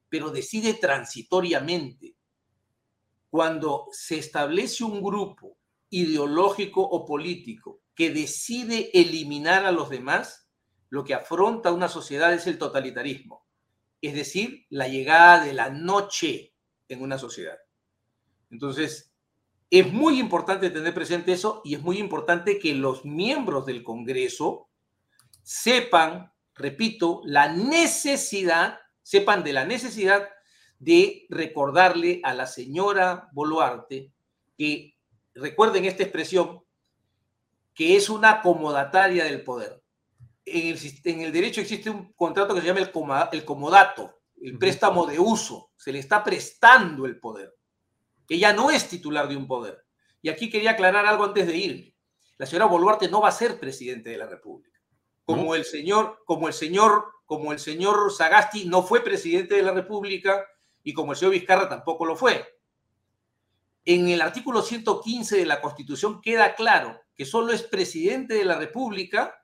pero decide transitoriamente. Cuando se establece un grupo ideológico o político que decide eliminar a los demás, lo que afronta una sociedad es el totalitarismo, es decir, la llegada de la noche en una sociedad. Entonces, es muy importante tener presente eso y es muy importante que los miembros del Congreso sepan, repito, la necesidad, sepan de la necesidad de recordarle a la señora Boluarte que, recuerden esta expresión, que es una acomodataria del poder. En el, en el, derecho existe un contrato que se llama el, comodato, el, comodato, el préstamo de uso. Se le está prestando el poder. Ella no es titular de un poder. Y aquí quería aclarar algo antes de ir. La señora Boluarte no va a ser presidente de la República. Como ¿No? el señor, como el señor, como el señor Sagasti no fue presidente de la República y como el señor Vizcarra tampoco lo fue. En el artículo 115 de la Constitución queda claro que solo es presidente de la República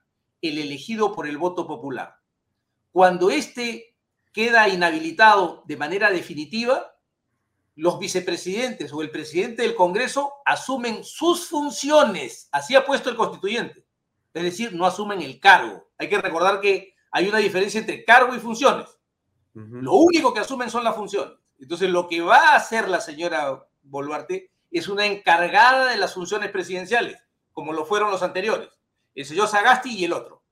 el elegido por el voto popular. Cuando éste queda inhabilitado de manera definitiva, los vicepresidentes o el presidente del Congreso asumen sus funciones. Así ha puesto el constituyente. Es decir, no asumen el cargo. Hay que recordar que hay una diferencia entre cargo y funciones. Uh -huh. Lo único que asumen son las funciones. Entonces, lo que va a hacer la señora Boluarte es una encargada de las funciones presidenciales como lo fueron los anteriores, el señor Sagasti y el otro.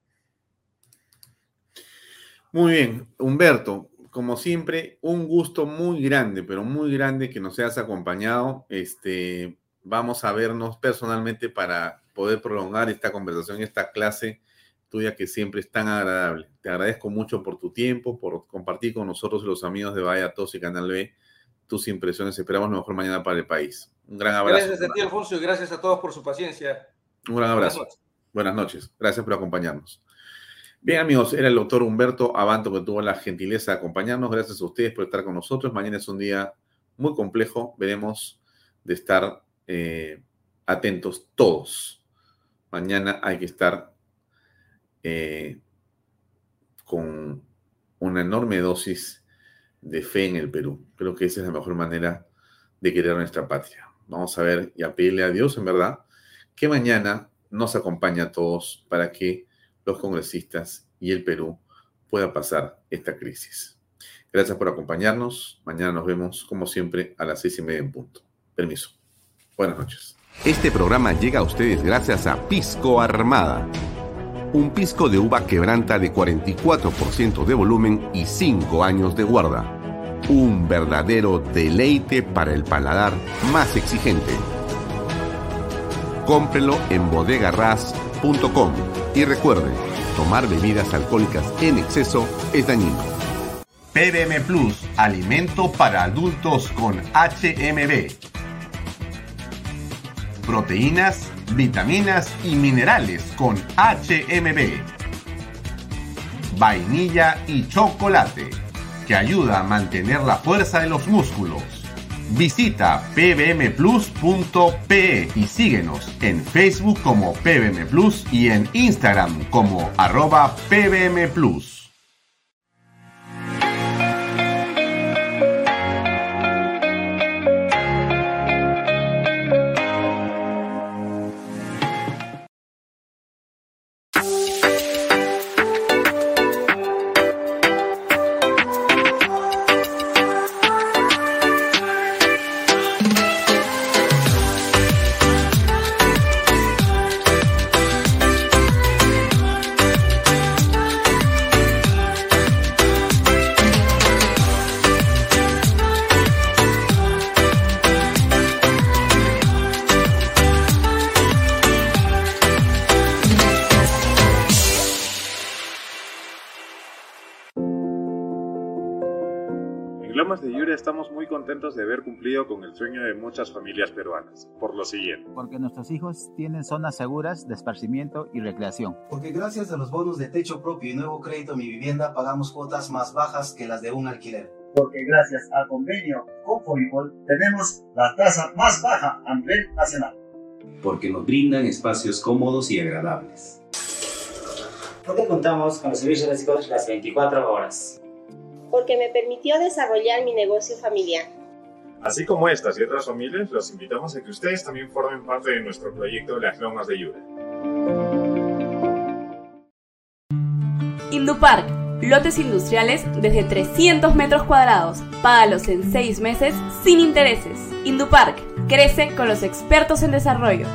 Muy bien, Humberto, como siempre, un gusto muy grande, pero muy grande que nos hayas acompañado. Este, vamos a vernos personalmente para poder prolongar esta conversación, esta clase tu día que siempre es tan agradable. Te agradezco mucho por tu tiempo, por compartir con nosotros los amigos de Vaya Tos y Canal B tus impresiones. Esperamos lo mejor mañana para el país. Un gran abrazo. Gracias a ti, Alfonso, y gracias a todos por su paciencia. Un gran abrazo. Buenas noches. Gracias por acompañarnos. Bien, amigos, era el doctor Humberto Abanto que tuvo la gentileza de acompañarnos. Gracias a ustedes por estar con nosotros. Mañana es un día muy complejo. Veremos de estar eh, atentos todos. Mañana hay que estar eh, con una enorme dosis de fe en el Perú. Creo que esa es la mejor manera de querer nuestra patria. Vamos a ver y a a Dios, en verdad, que mañana nos acompañe a todos para que los congresistas y el Perú puedan pasar esta crisis. Gracias por acompañarnos. Mañana nos vemos, como siempre, a las seis y media en punto. Permiso. Buenas noches. Este programa llega a ustedes gracias a Pisco Armada un pisco de uva quebranta de 44% de volumen y 5 años de guarda. Un verdadero deleite para el paladar más exigente. Cómprelo en bodegarras.com y recuerde, tomar bebidas alcohólicas en exceso es dañino. PBM Plus, alimento para adultos con HMB. Proteínas vitaminas y minerales con HMB. Vainilla y chocolate, que ayuda a mantener la fuerza de los músculos. Visita pbmplus.pe y síguenos en Facebook como PBM Plus y en Instagram como arroba PBM Plus. contentos de haber cumplido con el sueño de muchas familias peruanas, por lo siguiente. Porque nuestros hijos tienen zonas seguras de esparcimiento y recreación. Porque gracias a los bonos de techo propio y nuevo crédito Mi Vivienda pagamos cuotas más bajas que las de un alquiler. Porque gracias al convenio con Foripol tenemos la tasa más baja a nivel nacional. Porque nos brindan espacios cómodos y agradables. Porque contamos con los servicios básicos las 24 horas porque me permitió desarrollar mi negocio familiar. Así como estas y otras familias, los invitamos a que ustedes también formen parte de nuestro proyecto Las Lomas de Yura. Indupark, lotes industriales desde 300 metros cuadrados. Págalos en 6 meses sin intereses. Indupark, crece con los expertos en desarrollo.